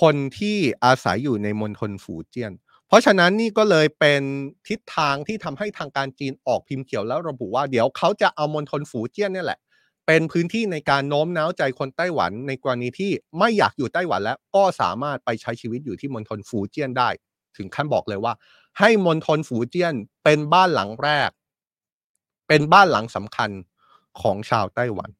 คนที่อาศัยอยู่ในมณฑลฝูเจี้ยน เพราะฉะนั้นนี่ก็เลยเป็นทิศทางที่ทำให้ทางการจีนออกพิมพ์เขียวแล้วระบุว่าเดี๋ยวเขาจะเอามณฑลฝูเจี้ยนนี่แหละ เป็นพื้นที่ในการโน้มน้าวใจคนไต้หวันในกรณีที่ไม่อยากอยู่ไต้หวันแล้วก็สามารถไปใช้ชีวิตอยู่ที่มณฑลฝูเจี้ยนได้ ถึงขั้นบอกเลยว่า ให้มณฑลฝูเจี้ยนเป็นบ้านหลังแรก เป็นบ้านหลังสำคัญ ของชาวไต้หวัน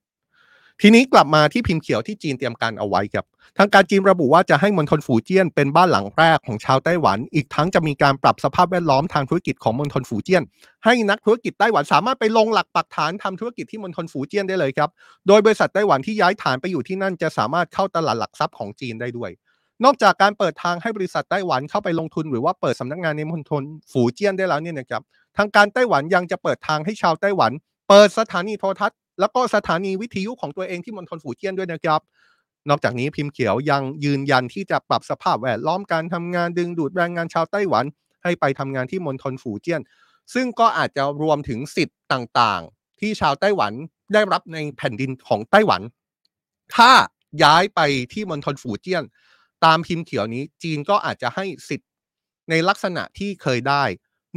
ทีนี้กลับมาที่พิมพ์เขียวที่จีนเตรียมการเอาไว้ครับ ทางการจีนระบุว่าจะให้มณฑลฝูเจี้ยนเป็นบ้านหลังแรกของชาวไต้หวัน อีกทั้งจะมีการปรับสภาพแวดล้อมทางธุรกิจของมณฑลฝูเจี้ยน ให้นักธุรกิจไต้หวันสามารถไปลงหลักปักฐานทำธุรกิจที่มณฑลฝูเจี้ยนได้เลยครับ โดยบริษัทไต้หวันที่ย้ายฐานไปอยู่ที่นั่นจะสามารถเข้าตลาดหลักทรัพย์ของจีนได้ด้วยนอกจากการเปิดทางให้บริษัทไต้หวันเข้าไปลงทุนหรือว่าเปิดสำนักงานในมณฑลฝูเจี้ยนได้แล้วเนี่ยนะครับทางการไต้หวันยังจะเปิดทางให้ชาวไต้หวัน เปิดสถานีโทรทัศน์แล้วก็สถานีวิทยุของตัวเองที่มณฑลฝูเจี้ยนด้วยนะครับ นอกจากนี้พิมพ์เขียวยังยืนยันที่จะปรับสภาพแวดล้อมการทำงานดึงดูดแรงงานชาวไต้หวัน ให้ไปทำงานที่มณฑลฝูเจี้ยน ซึ่งก็อาจจะรวมถึงสิทธิ์ต่างๆ ที่ชาวไต้หวันได้รับในแผ่นดินของไต้หวัน ถ้าย้ายไปที่มณฑลฝูเจี้ยน ตามพิมพ์เขียวนี้จีนก็อาจจะให้สิทธิ์ในลักษณะที่เคยได้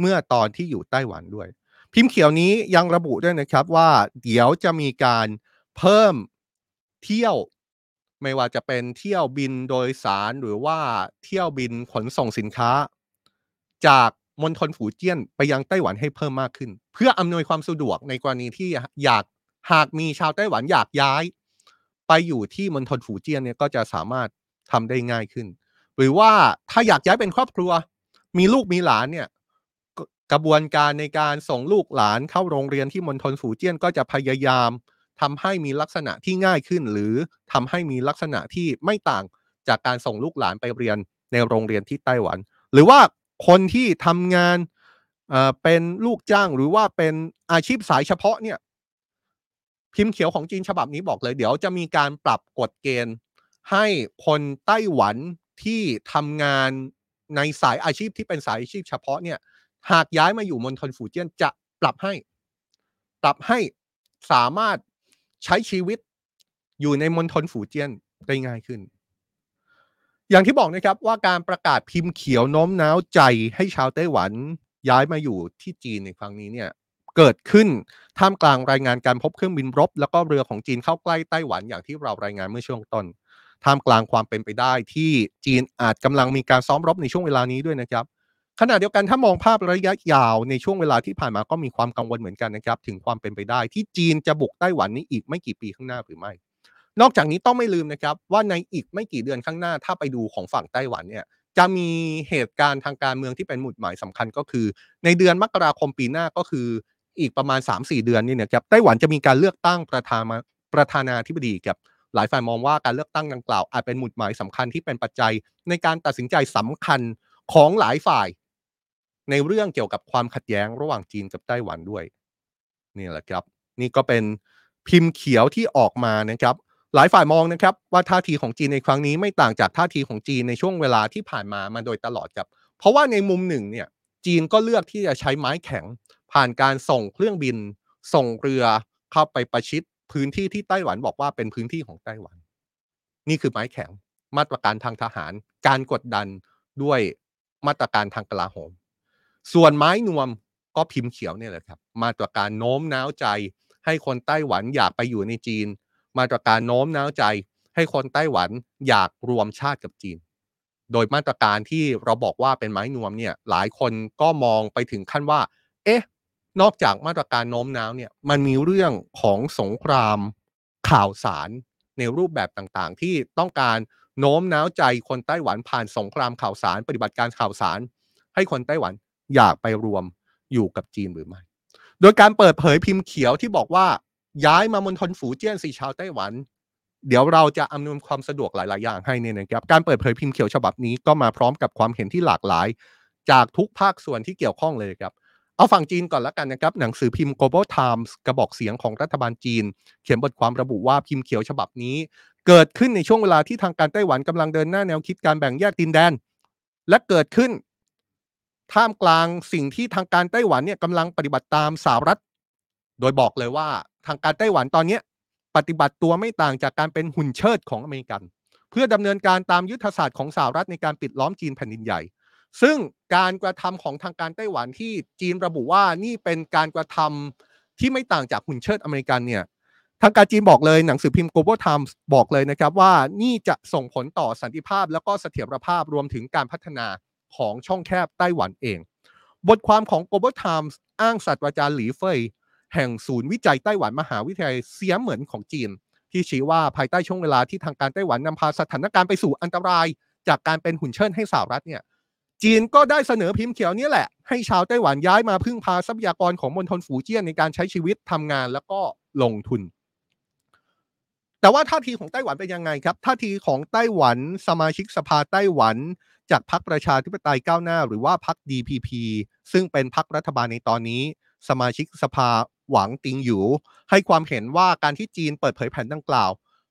เมื่อตอนที่อยู่ไต้หวันด้วย พิมพ์เขียวนี้ยังระบุด้วยนะครับว่าเดี๋ยวจะมีการเพิ่มเที่ยว ไม่ว่าจะเป็นเที่ยวบินโดยสารหรือว่าเที่ยวบินขนส่งสินค้า จากมณฑลฝูเจี้ยนไปยังไต้หวันให้เพิ่มมากขึ้น เพื่ออำนวยความสะดวกในกรณีที่อยากหากมีชาวไต้หวันอยากย้าย ไปอยู่ที่มณฑลฝูเจี้ยนเนี่ยก็จะสามารถทำได้ง่ายขึ้น หรือว่าถ้าอยากย้ายเป็นครอบครัว มีลูกมีหลานเนี่ย กระบวนการในการส่งลูกหลานเข้าโรงเรียนที่มณฑลฝูเจี้ยนก็จะพยายามทำให้มีลักษณะที่ง่ายขึ้น หรือทำให้มีลักษณะที่ไม่ต่างจากการส่งลูกหลานไปเรียนในโรงเรียนที่ไต้หวัน หรือว่าคนที่ทำงานเป็นลูกจ้างหรือว่าเป็นอาชีพสายเฉพาะเนี่ยพิมพ์เขียวของจีนฉบับนี้บอกเลย เดี๋ยวจะมีการปรับกฎเกณฑ์ ให้คนไต้หวันที่ทำงานในสายอาชีพที่เป็นสายอาชีพเฉพาะเนี่ย หากย้ายมาอยู่มณฑลฝูเจี้ยนจะปรับให้ ปรับให้สามารถใช้ชีวิตอยู่ในมณฑลฝูเจี้ยนได้ง่ายขึ้น อย่างที่บอกนะครับว่าการประกาศพิมพ์เขียวโน้มน้าวใจให้ชาวไต้หวันย้ายมาอยู่ที่จีนในครั้งนี้เนี่ยเกิดขึ้นท่ามกลางรายงานการพบเครื่องบินรบ แล้วก็เรือของจีนเข้าใกล้ไต้หวันอย่างที่เรารายงานเมื่อช่วงต้น ท่ามกลางความเป็นไปได้ที่จีนอาจกำลังมีการซ้อมรบในช่วงเวลานี้ด้วยนะครับ ขณะเดียวกันถ้ามองภาพระยะยาวในช่วงเวลาที่ผ่านมาก็มีความกังวลเหมือนกันนะครับ ถึงความเป็นไปได้ที่จีนจะบุกไต้หวันนี้อีกไม่กี่ปีข้างหน้าหรือไม่ นอกจากนี้ต้องไม่ลืมนะครับ ว่าในอีกไม่กี่เดือนข้างหน้า ถ้าไปดูของฝั่งไต้หวันเนี่ยจะมีเหตุการณ์ทางการเมืองที่เป็นหมุดหมายสำคัญก็คือ ในเดือนมกราคมปีหน้าก็คืออีกประมาณ 3-4 เดือนนี่นะครับไต้หวันจะมีการเลือกตั้งประธานประธานาธิบดีกับหลายฝ่ายมองว่าการเลือกตั้งดังกล่าวอาจเป็นหมุดหมายสำคัญที่เป็นปัจจัยในการตัดสินใจสำคัญของหลายฝ่าย ในเรื่องเกี่ยวกับความขัดแย้งระหว่างจีนกับไต้หวันด้วยนี่แหละครับ นี่ก็เป็นพิมพ์เขียวที่ออกมานะครับ หลายฝ่ายมองนะครับ ว่าท่าทีของจีนในครั้งนี้ไม่ต่างจากท่าทีของจีนในช่วงเวลาที่ผ่านมามาโดยตลอดครับ เพราะว่าในมุมหนึ่งเนี่ยจีนก็เลือกที่จะใช้ไม้แข็ง ผ่านการส่งเครื่องบิน ส่งเรือเข้าไปประชิดพื้นที่ที่ไต้หวันบอกว่าเป็นพื้นที่ของไต้หวัน นี่คือไม้แข็ง มาตรการทางทหาร การกดดันด้วยมาตรการทางกลาโหม ส่วนไม้นวมก็พิมพ์เขียวเนี่ยแหละครับ มาตรการโน้มน้าวใจ ให้คนไต้หวันอยากไปอยู่ในจีน มาตรการโน้มน้าวใจ ให้คนไต้หวันอยากรวมชาติกับจีน โดยมาตรการที่เราบอกว่าเป็นไม้นวมเนี่ยหลายคนก็มองไปถึงขั้นว่า เอ๊ะ นอกจากมาตรการโน้มน้าวเนี่ยมันมีเรื่องของสงครามข่าวสารในรูปแบบต่างๆ ที่ต้องการโน้มน้าวใจคนไต้หวันผ่านสงครามข่าวสาร ปฏิบัติการข่าวสาร ให้คนไต้หวัน อยากไปรวมอยู่กับจีนหรือไม่ โดยการเปิดเผยพิมพ์เขียวที่บอกว่าย้ายมามณฑลฝูเจี้ยนสีชาวไต้หวัน เดี๋ยวเราจะอำนวยความสะดวกหลาย ๆ อย่างให้เนี่ยนะครับ การเปิดเผยพิมพ์เขียวฉบับนี้ก็มาพร้อมกับความเห็นที่หลากหลาย จากทุกภาคส่วนที่เกี่ยวข้องเลยครับ เอาฝั่งจีนก่อนละกันนะครับ หนังสือพิมพ์ Global Times กระบอกเสียงของรัฐบาลจีน เขียนบทความระบุว่าพิมพ์เขียวฉบับนี้ เกิดขึ้นในช่วงเวลาที่ทางการไต้หวันกำลังเดินหน้าแนวคิดการแบ่งแยกดินแดน และเกิดขึ้น ท่ามกลางสิ่งที่ทางการไต้หวันเนี่ยกำลังปฏิบัติตามสหรัฐ โดยบอกเลยว่าทางการไต้หวันตอนนี้ปฏิบัติตัวไม่ต่างจากการเป็นหุ่นเชิดของอเมริกัน เพื่อดำเนินการตามยุทธศาสตร์ของสหรัฐในการปิดล้อมจีนแผ่นดินใหญ่ ซึ่งการกระทำของทางการไต้หวันที่จีนระบุว่านี่เป็นการกระทำที่ไม่ต่างจากหุ่นเชิดอเมริกันเนี่ยทางการจีนบอกเลยหนังสือพิมพ์ Global Times บอกเลยนะครับว่านี่จะส่งผลต่อสันติภาพ แล้วก็เสถียรภาพรวมถึงการพัฒนา ของช่องแคบไต้หวันเอง บทความของ Global Times อ้างศาสตราจารย์หลีเฟยแห่งศูนย์วิจัยไต้หวันมหาวิทยาลัยเสียเหมือนของจีน ที่ชี้ว่าภายใต้ช่วงเวลาที่ทางการไต้หวันนำพาสถานการณ์ไปสู่อันตราย จากการเป็นหุ่นเชิดให้สหรัฐเนี่ยจีนก็ได้เสนอพิมพ์เขียวนี้แหละ ให้ชาวไต้หวันย้ายมาพึ่งพาทรัพยากรของมณฑลฝูเจี้ยนในการใช้ชีวิตทำงานแล้วก็ลงทุน แต่ว่าท่าทีของไต้หวันเป็นยังไงครับท่าทีของไต้หวัน สมาชิกสภาไต้หวัน จากพรรคประชาธิปไตยก้าวหน้า หรือว่าพรรค DPP ซึ่งเป็นพรรครัฐบาลในตอนนี้ สมาชิกสภาหวังติงอยู่ให้ความเห็นว่าการที่จีนเปิดเผยแผนดังกล่าว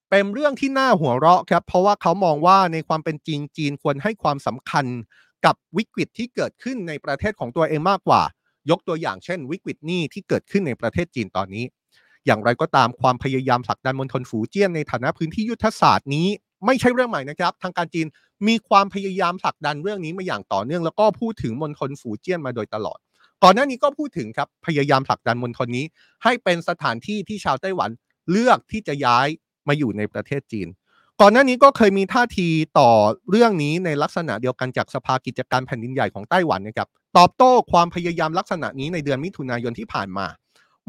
เป็นเรื่องที่น่าหัวเราะครับ เพราะว่าเขามองว่าในความเป็นจริงจีนควรให้ความสำคัญกับวิกฤตที่เกิดขึ้นในประเทศของตัวเองมากกว่า ยกตัวอย่างเช่น วิกฤตนี้ที่เกิดขึ้นในประเทศจีนตอนนี้ อย่างไรก็ตามความพยายามผลักดันมณฑลฝูเจี้ยนในฐานะพื้นที่ยุทธศาสตร์นี้ ไม่ใช่เรื่องใหม่นะครับ ทางการจีนมีความพยายามผลักดันเรื่องนี้มาอย่างต่อเนื่อง แล้วก็พูดถึงมณฑลฝูเจี้ยนมาโดยตลอด ก่อนหน้านี้ก็พูดถึงครับพยายามผลักดันมณฑลนี้ ให้เป็นสถานที่ที่ชาวไต้หวันเลือกที่จะย้ายมาอยู่ในประเทศจีน ก่อนหน้านี้ก็เคยมีท่าทีต่อเรื่องนี้ในลักษณะเดียวกันจากสภากิจการแผ่นดินใหญ่ของไต้หวันนะครับตอบโต้ความพยายามลักษณะนี้ในเดือนมิถุนายนที่ผ่านมา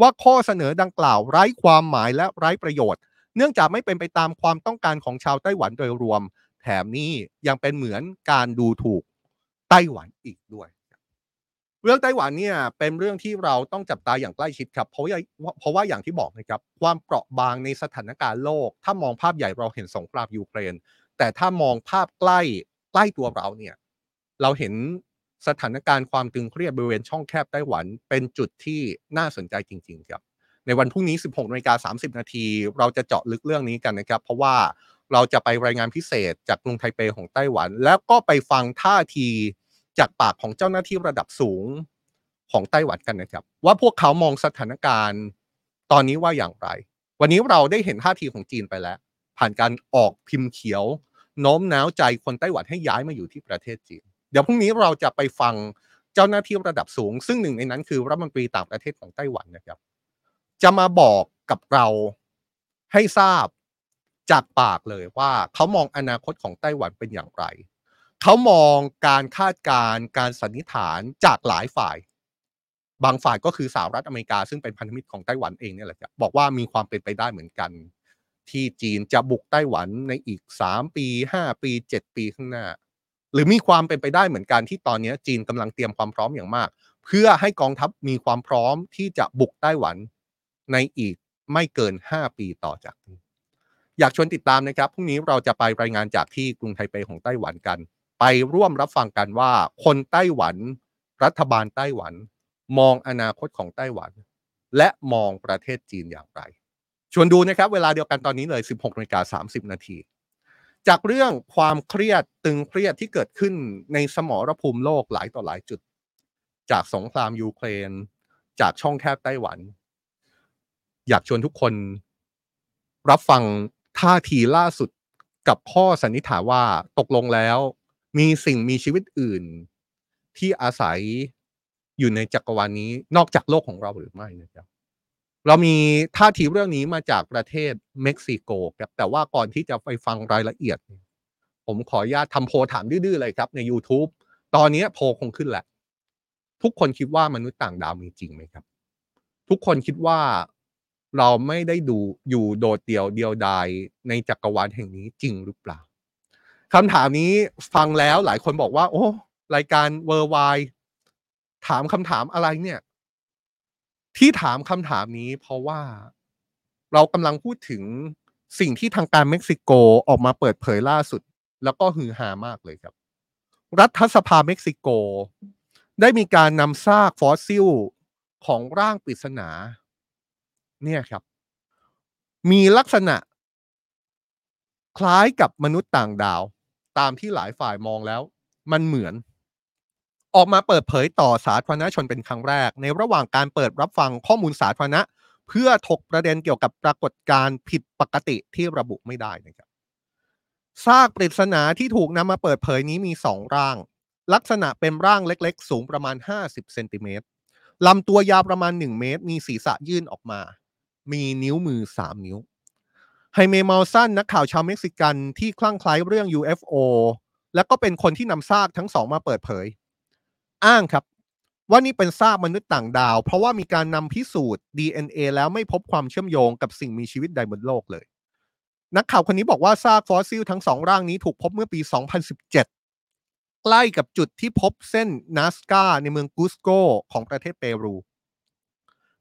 ว่าข้อเสนอดังกล่าวไร้ความหมายและไร้ประโยชน์ เนื่องจากไม่เป็นไปตามความต้องการของชาวไต้หวันโดยรวม แถมนี้ยังเป็นเหมือนการดูถูกไต้หวันอีกด้วย เรื่องไต้หวันเนี่ยเป็นเรื่องที่เราต้องจับตาอย่างใกล้ชิดครับ เพราะว่าเพราะว่าอย่างที่บอกนะครับ ความเปราะบางในสถานการณ์โลก ถ้ามองภาพใหญ่เราเห็นสงครามยูเครน แต่ถ้ามองภาพใกล้ใกล้ตัวเราเนี่ยเราเห็นสถานการณ์ความตึงเครียดบริเวณช่องแคบไต้หวัน เป็นจุดที่น่าสนใจจริง ๆ ครับ ในวันพรุ่งนี้ 16นาฬิกา30 นาที เราจะเจาะลึกเรื่องนี้กันนะครับ เพราะว่าเราจะไปรายงานพิเศษจากกรุงไทเปของไต้หวัน แล้วก็ไปฟังท่าทีจากปากของเจ้าหน้าที่ระดับสูงของไต้หวันกันนะครับ ว่าพวกเขามองสถานการณ์ตอนนี้ว่าอย่างไร วันนี้เราได้เห็นท่าทีของจีนไปแล้ว ผ่านการออกพิมพ์เขียวโน้มน้าวใจคนไต้หวันให้ย้ายมาอยู่ที่ประเทศจีน เดี๋ยวพรุ่งนี้เราจะไปฟังเจ้าหน้าที่ระดับสูง ซึ่งหนึ่งในนั้นคือรัฐมนตรีต่างประเทศของไต้หวันนะครับ จะมาบอกกับเราให้ทราบจากปากเลยว่าเขามองอนาคตของไต้หวันเป็นอย่างไร เขามองการคาดการณ์การสันนิษฐานจากหลายฝ่าย บางฝ่ายก็คือสหรัฐอเมริกา ซึ่งเป็นพันธมิตรของไต้หวันเองเนี่ยแหละครับบอกว่ามีความเป็นไปได้เหมือนกัน ที่จีนจะบุกไต้หวันในอีก 3 ปี 5 ปี 7 ปีข้างหน้า หรือมีความเป็นไปได้เหมือนกันที่ตอนนี้จีนกำลังเตรียมความพร้อมอย่างมาก เพื่อให้กองทัพมีความพร้อมที่จะบุกไต้หวัน ในอีกไม่เกิน 5 ปีต่อจากนี้อยากชวนติดตามนะครับพรุ่งนี้เราจะไปรายงานจากที่กรุงไทเปของไต้หวันกัน ไปร่วมรับฟังกันว่า คนไต้หวัน รัฐบาลไต้หวัน มองอนาคตของไต้หวัน และมองประเทศจีนอย่างไรชวนดูนะครับ เวลาเดียวกันตอนนี้เลย 16นาฬิกา30 นาที จากเรื่องความเครียดตึงเครียดที่เกิดขึ้นในสมรภูมิโลกหลายต่อหลายจุด จากสงครามยูเครน จากช่องแคบไต้หวัน อยากชวนทุกคน รับฟังท่าทีล่าสุดกับข้อสันนิษฐานว่าตกลงแล้ว มีสิ่งมีชีวิตอื่น ที่อาศัยอยู่ในจักรวาลนี้นอกจากโลกของเราหรือไม่นะครับ เรามีท่าทีเรื่องนี้มาจากประเทศเม็กซิโกครับแต่ว่าก่อนที่จะไปฟังรายละเอียด ผมขออนุญาตทำโพลถามดื้อๆเลยครับ ใน YouTube ตอนนี้โพลคงขึ้นแหละ ทุกคนคิดว่ามนุษย์ต่างดาวมีจริงไหมครับ ทุกคนคิดว่า เราไม่ได้ดูอยู่โดดเดี่ยวเดียวดายในจักรวาลแห่งนี้จริงหรือเปล่าคำถามนี้ฟังแล้วหลายคนบอกว่า โอ้ รายการเวอร์ไวถามคำถามอะไรเนี่ย ที่ถามคำถามนี้เพราะว่า เรากำลังพูดถึงสิ่งที่ทางการเม็กซิโกออกมาเปิดเผยล่าสุด แล้วก็ฮือฮามากเลยครับ รัฐสภาเม็กซิโก ได้มีการนำซากฟอสซิลของร่างปริศนา เนี่ยครับ มีลักษณะ คล้ายกับมนุษย์ต่างดาว ตามที่หลายฝ่ายมองแล้ว มันเหมือน ออกมาเปิดเผยต่อสาธารณชนเป็นครั้งแรก ในระหว่างการเปิดรับฟังข้อมูลสาธารณะ เพื่อถกประเด็นเกี่ยวกับปรากฏการณ์ผิดปกติที่ระบุไม่ได้นะครับซากปริศนาที่ถูกนำมาเปิดเผยนี้มีสองร่าง ลักษณะเป็นร่างเล็ก ๆ สูงประมาณ 50 เซนติเมตรลำตัวยาวประมาณ 1 เมตร มีศีรษะยื่นออกมา มีนิ้วมือ 3 นิ้วไฮเมมัลสันนักข่าวชาวเม็กซิกันที่คลั่งไคล้เรื่อง UFO และก็เป็นคนที่นำซากทั้งสองมาเปิดเผย อ้างครับ ว่านี่เป็นซากมนุษย์ต่างดาว เพราะว่ามีการนำพิสูจน์ DNA แล้วไม่พบความเชื่อมโยงกับสิ่งมีชีวิตใดบนโลกเลย นักข่าวคนนี้บอกว่าซากฟอสซิลทั้งสองร่างนี้ถูกพบเมื่อปี 2017 ใกล้กับจุดที่พบเส้นนาสกาในเมืองกุสโกของประเทศเปรู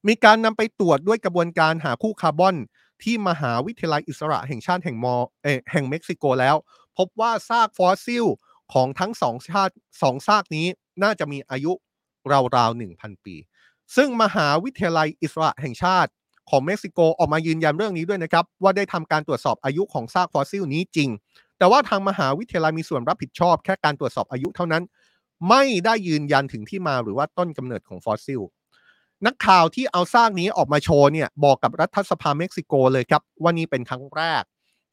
มีการนำไปตรวจด้วยกระบวนการหาคู่คาร์บอน ที่มหาวิทยาลัยอิสระแห่งชาติแห่งมอเอแห่งเม็กซิโกแล้ว พบว่าซากฟอสซิลของทั้งสองซากสองซากนี้น่าจะมีอายุราวๆ 1,000 ปี ซึ่งมหาวิทยาลัยอิสระแห่งชาติของเม็กซิโกออกมายืนยันเรื่องนี้ด้วยนะครับ ว่าได้ทำการตรวจสอบอายุของซากฟอสซิลนี้จริง แต่ว่าทางมหาวิทยาลัยมีส่วนรับผิดชอบ แค่การตรวจสอบอายุเท่านั้น ไม่ได้ยืนยันถึงที่มาหรือว่าต้นกำเนิดของฟอสซิล นักข่าวที่เอาซากนี้ออกมาโชว์เนี่ยบอกกับรัฐสภาเม็กซิโกเลยครับ ว่านี่เป็นครั้งแรก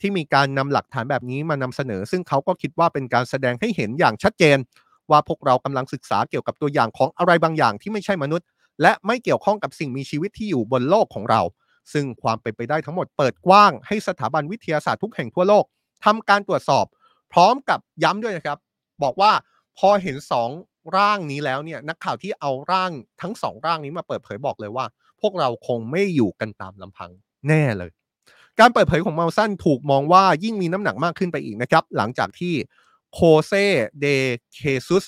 ที่มีการนำหลักฐานแบบนี้มานำเสนอ ซึ่งเขาก็คิดว่าเป็นการแสดงให้เห็นอย่างชัดเจน ว่าพวกเรากำลังศึกษาเกี่ยวกับตัวอย่างของอะไรบางอย่างที่ไม่ใช่มนุษย์ และไม่เกี่ยวข้องกับสิ่งมีชีวิตที่อยู่บนโลกของเรา ซึ่งความเป็นไปได้ทั้งหมดเปิดกว้างให้สถาบันวิทยาศาสตร์ทุกแห่งทั่วโลกทำการตรวจสอบ พร้อมกับย้ำด้วยนะครับ บอกว่าพอเห็นสอง ร่างนี้แล้วเนี่ยนักข่าวที่เอาร่างทั้งสองร่างนี้มาเปิดเผยบอกเลยว่า พวกเราคงไม่อยู่กันตามลำพังแน่เลย การเปิดเผยของเมาซันถูกมองว่ายิ่งมีน้ำหนักมากขึ้นไปอีกนะครับ หลังจากที่โฮเซเดเฆซุส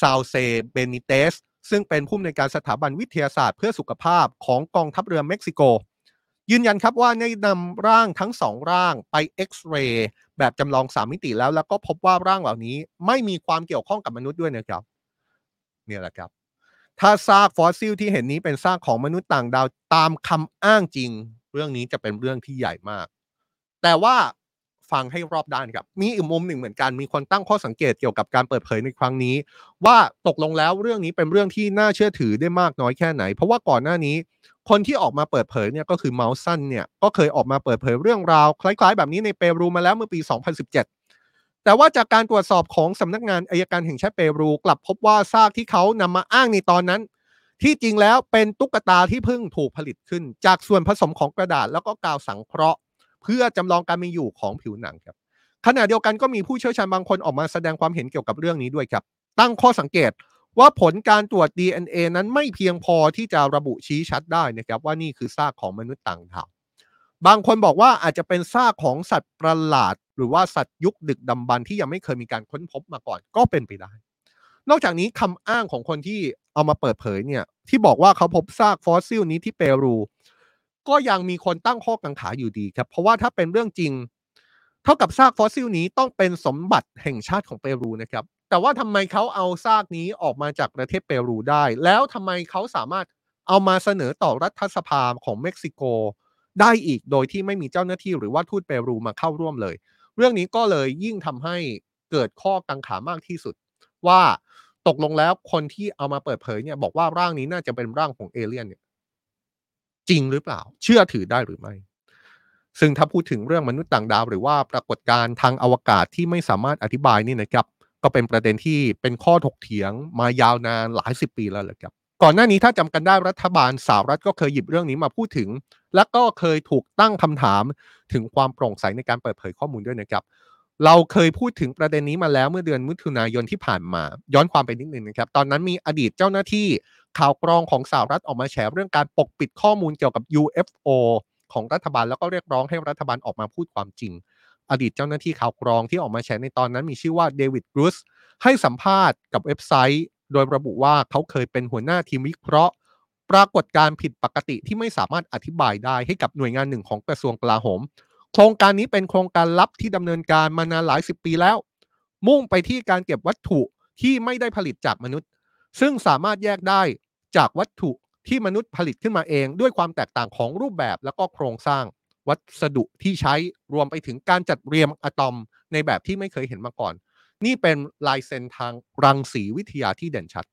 ซัลเซเบนิเตซซึ่งเป็นผู้อำนวยการสถาบันวิทยาศาสตร์เพื่อสุขภาพของกองทัพเรือเม็กซิโก ยืนยันครับว่าได้นำร่างทั้งสองร่างไปเอ็กซเรย์แบบจำลองสามมิติแล้ว แล้วก็พบว่าร่างเหล่านี้ไม่มีความเกี่ยวข้องกับมนุษย์ด้วยนะครับ เนี่ยแหละครับ ถ้าซากฟอสซิลที่เห็นนี้เป็นซากของมนุษย์ต่างดาวตามคำอ้างจริง เรื่องนี้จะเป็นเรื่องที่ใหญ่มาก แต่ว่าฟังให้รอบด้านครับ มีอีกมุมหนึ่งเหมือนกัน มีคนตั้งข้อสังเกตเกี่ยวกับการเปิดเผยในครั้งนี้ ว่าตกลงแล้วเรื่องนี้เป็นเรื่องที่น่าเชื่อถือได้มากน้อยแค่ไหน เพราะว่าก่อนหน้านี้ คนที่ออกมาเปิดเผยเนี่ยก็คือเมาส์ซันเนี่ยก็เคยออกมาเปิดเผยเรื่องราว คล้าย ๆ แบบนี้ในเปรูมาแล้วเมื่อปี 2017 แต่ว่าจากการตรวจสอบของสำนักงานอายการแห่งชาติเปรู กลับพบว่าซากที่เขานำมาอ้างในตอนนั้น ที่จริงแล้วเป็นตุ๊กตาที่เพิ่งถูกผลิตขึ้น จากส่วนผสมของกระดาษแล้วก็กาวสังเคราะห์ เพื่อจำลองการมีอยู่ของผิวหนังครับขณะเดียวกันก็มีผู้เชี่ยวชาญบางคนออกมาแสดงความเห็นเกี่ยวกับเรื่องนี้ด้วยครับ ตั้งข้อสังเกตว่าผลการตรวจ DNA นั้นไม่เพียงพอที่จะระบุชี้ชัดได้นะครับว่านี่คือซากของมนุษย์ต่างดาวบางคนบอกว่าอาจจะเป็นซากของสัตว์ประหลาด หรือว่าสัตว์ยุคดึกดำบรรพ์ที่ยังไม่เคยมีการค้นพบมาก่อนก็เป็นไปได้ นอกจากนี้คำอ้างของคนที่เอามาเปิดเผยเนี่ยที่บอกว่าเขาพบซากฟอสซิลนี้ที่เปรู ก็ยังมีคนตั้งข้อกังขาอยู่ดีครับ เพราะว่าถ้าเป็นเรื่องจริง เท่ากับซากฟอสซิลนี้ต้องเป็นสมบัติแห่งชาติของเปรูนะครับแต่ว่าทำไมเขาเอาซากนี้ออกมาจากประเทศเปรูได้ แล้วทำไมเขาสามารถเอามาเสนอต่อรัฐสภาของเม็กซิโกได้อีกโดยที่ไม่มีเจ้าหน้าที่หรือว่าทูตเปรูมาเข้าร่วมเลย เรื่องนี้ก็เลยยิ่งทำให้เกิดข้อกังขามากที่สุด ว่าตกลงแล้วคนที่เอามาเปิดเผยเนี่ย บอกว่าร่างนี้น่าจะเป็นร่างของเอเลี่ยนเนี่ย จริงหรือเปล่า เชื่อถือได้หรือไม่ ซึ่งถ้าพูดถึงเรื่องมนุษย์ต่างดาว หรือว่าปรากฏการณ์ทางอวกาศที่ไม่สามารถอธิบายนี่นะครับ ก็เป็นประเด็นที่เป็นข้อถกเถียงมายาวนานหลายสิบปีแล้วแหละครับ ก่อนหน้านี้ถ้าจำกันได้รัฐบาลสหรัฐก็เคยหยิบเรื่องนี้มาพูดถึง และก็เคยถูกตั้งคำถามถึงความโปร่งใสในการเปิดเผยข้อมูลด้วยนะครับ เราเคยพูดถึงประเด็นนี้มาแล้วเมื่อเดือนมิถุนายนที่ผ่านมา ย้อนความไปนิดนึงนะครับ ตอนนั้นมีอดีตเจ้าหน้าที่ข่าวกรองของสหรัฐออกมาแฉเรื่องการปกปิดข้อมูลเกี่ยวกับ UFO ของรัฐบาลแล้วก็เรียกร้องให้รัฐบาลออกมาพูดความจริง อดีตเจ้าหน้าที่ข่าวกรองที่ออกมาแฉในตอนนั้นมีชื่อว่าเดวิดกรูสให้สัมภาษณ์กับเว็บไซต์ โดยระบุว่าเขาเคยเป็นหัวหน้าทีมวิเคราะห์ ปรากฏการผิดปกติที่ไม่สามารถอธิบายได้ให้กับหน่วยงานหนึ่งของกระทรวงกลาโหม โครงการนี้เป็นโครงการลับที่ดำเนินการมานานหลายสิบปีแล้ว มุ่งไปที่การเก็บวัตถุที่ไม่ได้ผลิตจากมนุษย์ ซึ่งสามารถแยกได้จากวัตถุที่มนุษย์ผลิตขึ้นมาเอง ด้วยความแตกต่างของรูปแบบและก็โครงสร้างวัสดุที่ใช้รวมไปถึงการจัดเรียงอะตอมในแบบที่ไม่เคยเห็นมาก่อน นี่เป็นลายเซ็นทางรังสีวิทยาที่เด่นชัด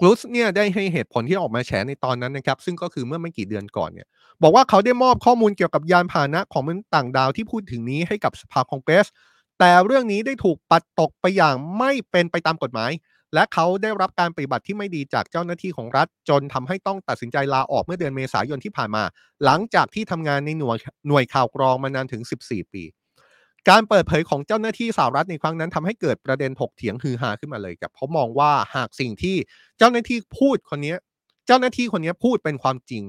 กรูสเนี่ยได้ให้เหตุผลที่ออกมาแฉในตอนนั้นนะครับ ซึ่งก็คือเมื่อไม่กี่เดือนก่อนเนี่ย บอกว่าเขาได้มอบข้อมูลเกี่ยวกับยานพาหนะของมนุษย์ต่างดาวที่พูดถึงนี้ให้กับสภาคองเกรส แต่เรื่องนี้ได้ถูกปัดตกไปอย่างไม่เป็นไปตามกฎหมาย และเขาได้รับการปฏิบัติที่ไม่ดีจากเจ้าหน้าที่ของรัฐ จนทำให้ต้องตัดสินใจลาออกเมื่อเดือนเมษายนที่ผ่านมา หลังจากที่ทำงานในหน่วยหน่วยข่าวกรองมานานถึง 14 ปี การเปิดเผยของเจ้าหน้าที่สหรัฐในครั้งนั้นทำให้เกิดประเด็นถกเถียงฮือฮาขึ้นมาเลยกับเพราะมองว่าหากสิ่งที่เจ้าหน้าที่พูดคนนี้เจ้าหน้าที่คนนี้พูดเป็นความจริง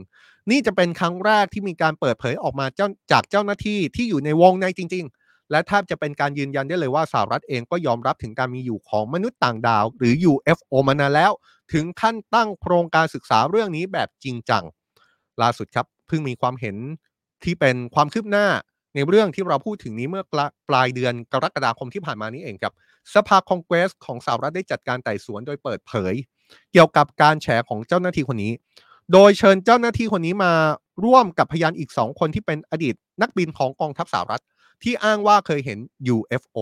นี่จะเป็นครั้งแรกที่มีการเปิดเผยออกมาจากเจ้าหน้าที่ที่อยู่ในวงในจริง ๆและแทบจะเป็นการยืนยันได้เลยว่าสหรัฐเองก็ยอมรับถึงการมีอยู่ของมนุษย์ต่างดาว หรือ UFO มานานแล้ว ถึงขั้นตั้งโครงการศึกษาเรื่องนี้แบบจริงจัง ล่าสุดครับเพิ่งมีความเห็นที่เป็นความคืบหน้า ในเรื่องที่เราพูดถึงนี้เมื่อปลายเดือนกรกฎาคมที่ผ่านมานี้เองครับสภาคองเกรสของสหรัฐได้จัดการไต่สวนโดยเปิดเผย เกี่ยวกับการแฉของเจ้าหน้าที่คนนี้ โดยเชิญเจ้าหน้าที่คนนี้มาร่วมกับพยานอีกสองคนที่เป็นอดีตนักบินของกองทัพสหรัฐ ที่อ้างว่าเคยเห็น UFO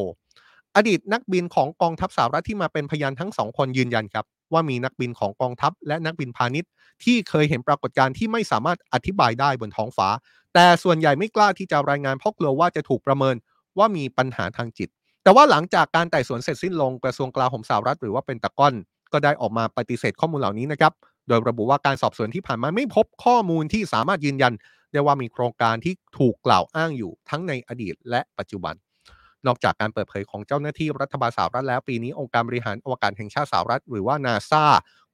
อดีตนักบินของกองทัพสหรัฐที่มาเป็นพยานทั้งสองคนยืนยันครับ ว่ามีนักบินของกองทัพ และนักบินพาณิชย์ ที่เคยเห็นปรากฏการณ์ที่ไม่สามารถอธิบายได้บนท้องฟ้า แต่ส่วนใหญ่ไม่กล้าที่จะรายงานเพราะกลัวว่าจะถูกประเมินว่ามีปัญหาทางจิต แต่ว่าหลังจากการไต่สวนเสร็จสิ้นลงกระทรวงกลาโหมสหรัฐหรือว่าเป็นตะก้อน ก็ได้ออกมาปฏิเสธข้อมูลเหล่านี้นะครับโดยระบุว่าการสอบสวนที่ผ่านมาไม่พบข้อมูลที่สามารถยืนยันได้ว่ามีโครงการที่ถูกกล่าวอ้างอยู่ทั้งในอดีตและปัจจุบัน นอกจากการเปิดเผยของเจ้าหน้าที่รัฐบาลสหรัฐแล้วปีนี้องค์การบริหารอวกาศแห่งชาติสหรัฐ หรือว่านาซา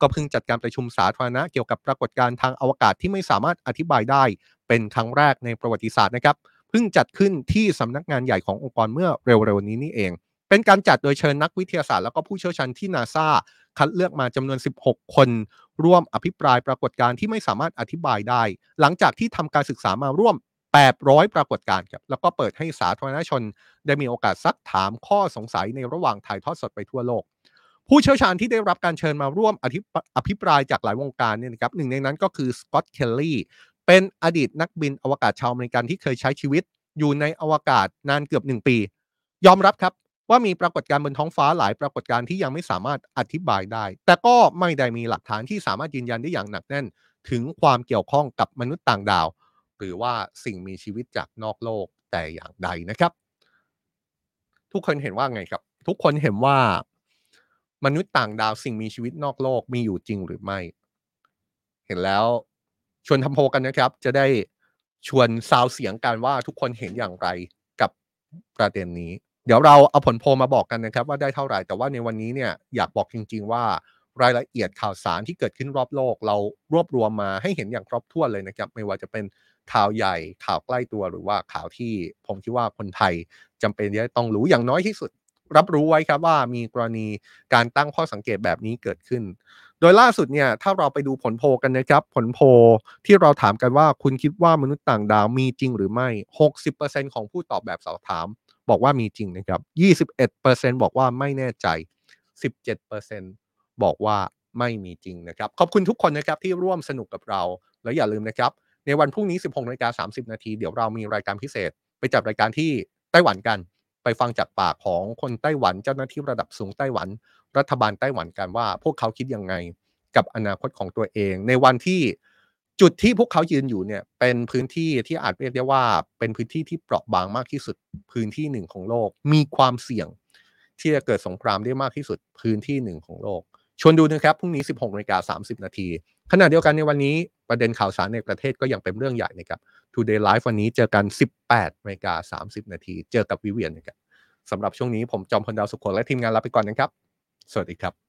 ก็เพิ่งจัดการประชุมสาธารณะเกี่ยวกับปรากฏการณ์ทางอวกาศที่ไม่สามารถอธิบายได้ เป็นครั้งแรกในประวัติศาสตร์นะครับเพิ่งจัดขึ้นที่สำนักงานใหญ่ขององค์กรเมื่อเร็วๆนี้นี่เอง เป็นการจัดโดยเชิญนักวิทยาศาสตร์แล้วก็ผู้เชี่ยวชาญที่นาซาคัดเลือกมาจำนวน 16 คน ร่วมอภิปรายปรากฏการณ์ที่ไม่สามารถอธิบายได้ หลังจากที่ทำการศึกษามาร่วม 800 ปรากฏการณ์ครับแล้วก็เปิดให้สาธารณชน ได้มีโอกาสซักถามข้อสงสัยในระหว่างถ่ายทอดสดไปทั่วโลก ผู้เชี่ยวชาญที่ได้รับการเชิญมาร่วมอภิปรายจากหลายวงการเนี่ยนะครับหนึ่งในนั้นก็คือสกอตต์เคลลี่เป็นอดีตนักบินอวกาศชาวอเมริกันที่เคยใช้ชีวิตอยู่ในอวกาศนานเกือบหนึ่งปี ยอมรับครับว่ามีปรากฏการณ์บนท้องฟ้าหลายปรากฏการณ์ที่ยังไม่สามารถอธิบายได้ แต่ก็ไม่ได้มีหลักฐานที่สามารถยืนยันได้อย่างหนักแน่น ถึงความเกี่ยวข้องกับมนุษย์ต่างดาว หรือว่าสิ่งมีชีวิตจากนอกโลกแต่อย่างใดนะครับ ทุกคนเห็นว่าไงครับ ทุกคนเห็นว่ามนุษย์ต่างดาวสิ่งมีชีวิตนอกโลกมีอยู่จริงหรือไม่ เห็นแล้วชวนทำโพกันนะครับ จะได้ชวนซาวเสียงกันว่าทุกคนเห็นอย่างไรกับประเด็นนี้ เดี๋ยวเราเอาผลโพลมาบอกกันนะครับ ว่าได้เท่าไหร่แต่ว่าในวันนี้เนี่ยอยากบอกจริง ๆ ว่ารายละเอียดข่าวสารที่เกิดขึ้นรอบโลก เรารวบรวมมาให้เห็นอย่างครบถ้วนเลยนะครับ ไม่ว่าจะเป็น ข่าวใหญ่ข่าวใกล้ตัวหรือว่าข่าวที่ผมคิดว่าคนไทยจำเป็นที่ต้องรู้อย่างน้อยที่สุด รับรู้ไว้ครับว่ามีกรณีการตั้งข้อสังเกตแบบนี้เกิดขึ้น โดยล่าสุดเนี่ยถ้าเราไปดูผลโพกันนะครับ ผลโพที่เราถามกันว่าคุณคิดว่ามนุษย์ต่างดาวมีจริงหรือไม่ 60%ของผู้ตอบแบบสอบถาม บอกว่ามีจริงนะครับ 21%บอกว่าไม่แน่ใจ 17%บอกว่าไม่มีจริงนะครับ ขอบคุณทุกคนนะครับที่ร่วมสนุกกับเรา แล้วอย่าลืมนะครับ ในวันพรุ่งนี้ 16นาฬิกา30 นาที เดี๋ยวเรามีรายการพิเศษ ไปจัดรายการที่ไต้หวันกัน ไปฟังจากปากของคนไต้หวันเจ้าหน้าที่ระดับสูงไต้หวัน รัฐบาลไต้หวันกันว่า พวกเขาคิดยังไงกับอนาคตของตัวเอง ในวันที่จุดที่พวกเขายืนอยู่เนี่ยเป็นพื้นที่ที่อาจเรียกได้ว่า เป็นพื้นที่ที่เปราะบางมากที่สุด พื้นที่หนึ่งของโลก มีความเสี่ยง ที่จะเกิดสงครามได้มากที่สุด พื้นที่หนึ่งของโลกชวนดูนะครับพรุ่งนี้ 16นาฬิกา30 นาทีขณะเดียวกันในวันนี้ ประเด็นข่าวสารในประเทศก็ยังเป็นเรื่องใหญ่นะครับ Today Live วันนี้เจอกัน 18นาฬิกา30 นาที เจอกับวิเวียนนะครับสำหรับช่วงนี้ผมจอมพลดาวสุขโขและทีมงานลาไปก่อนนะครับ สวัสดีครับ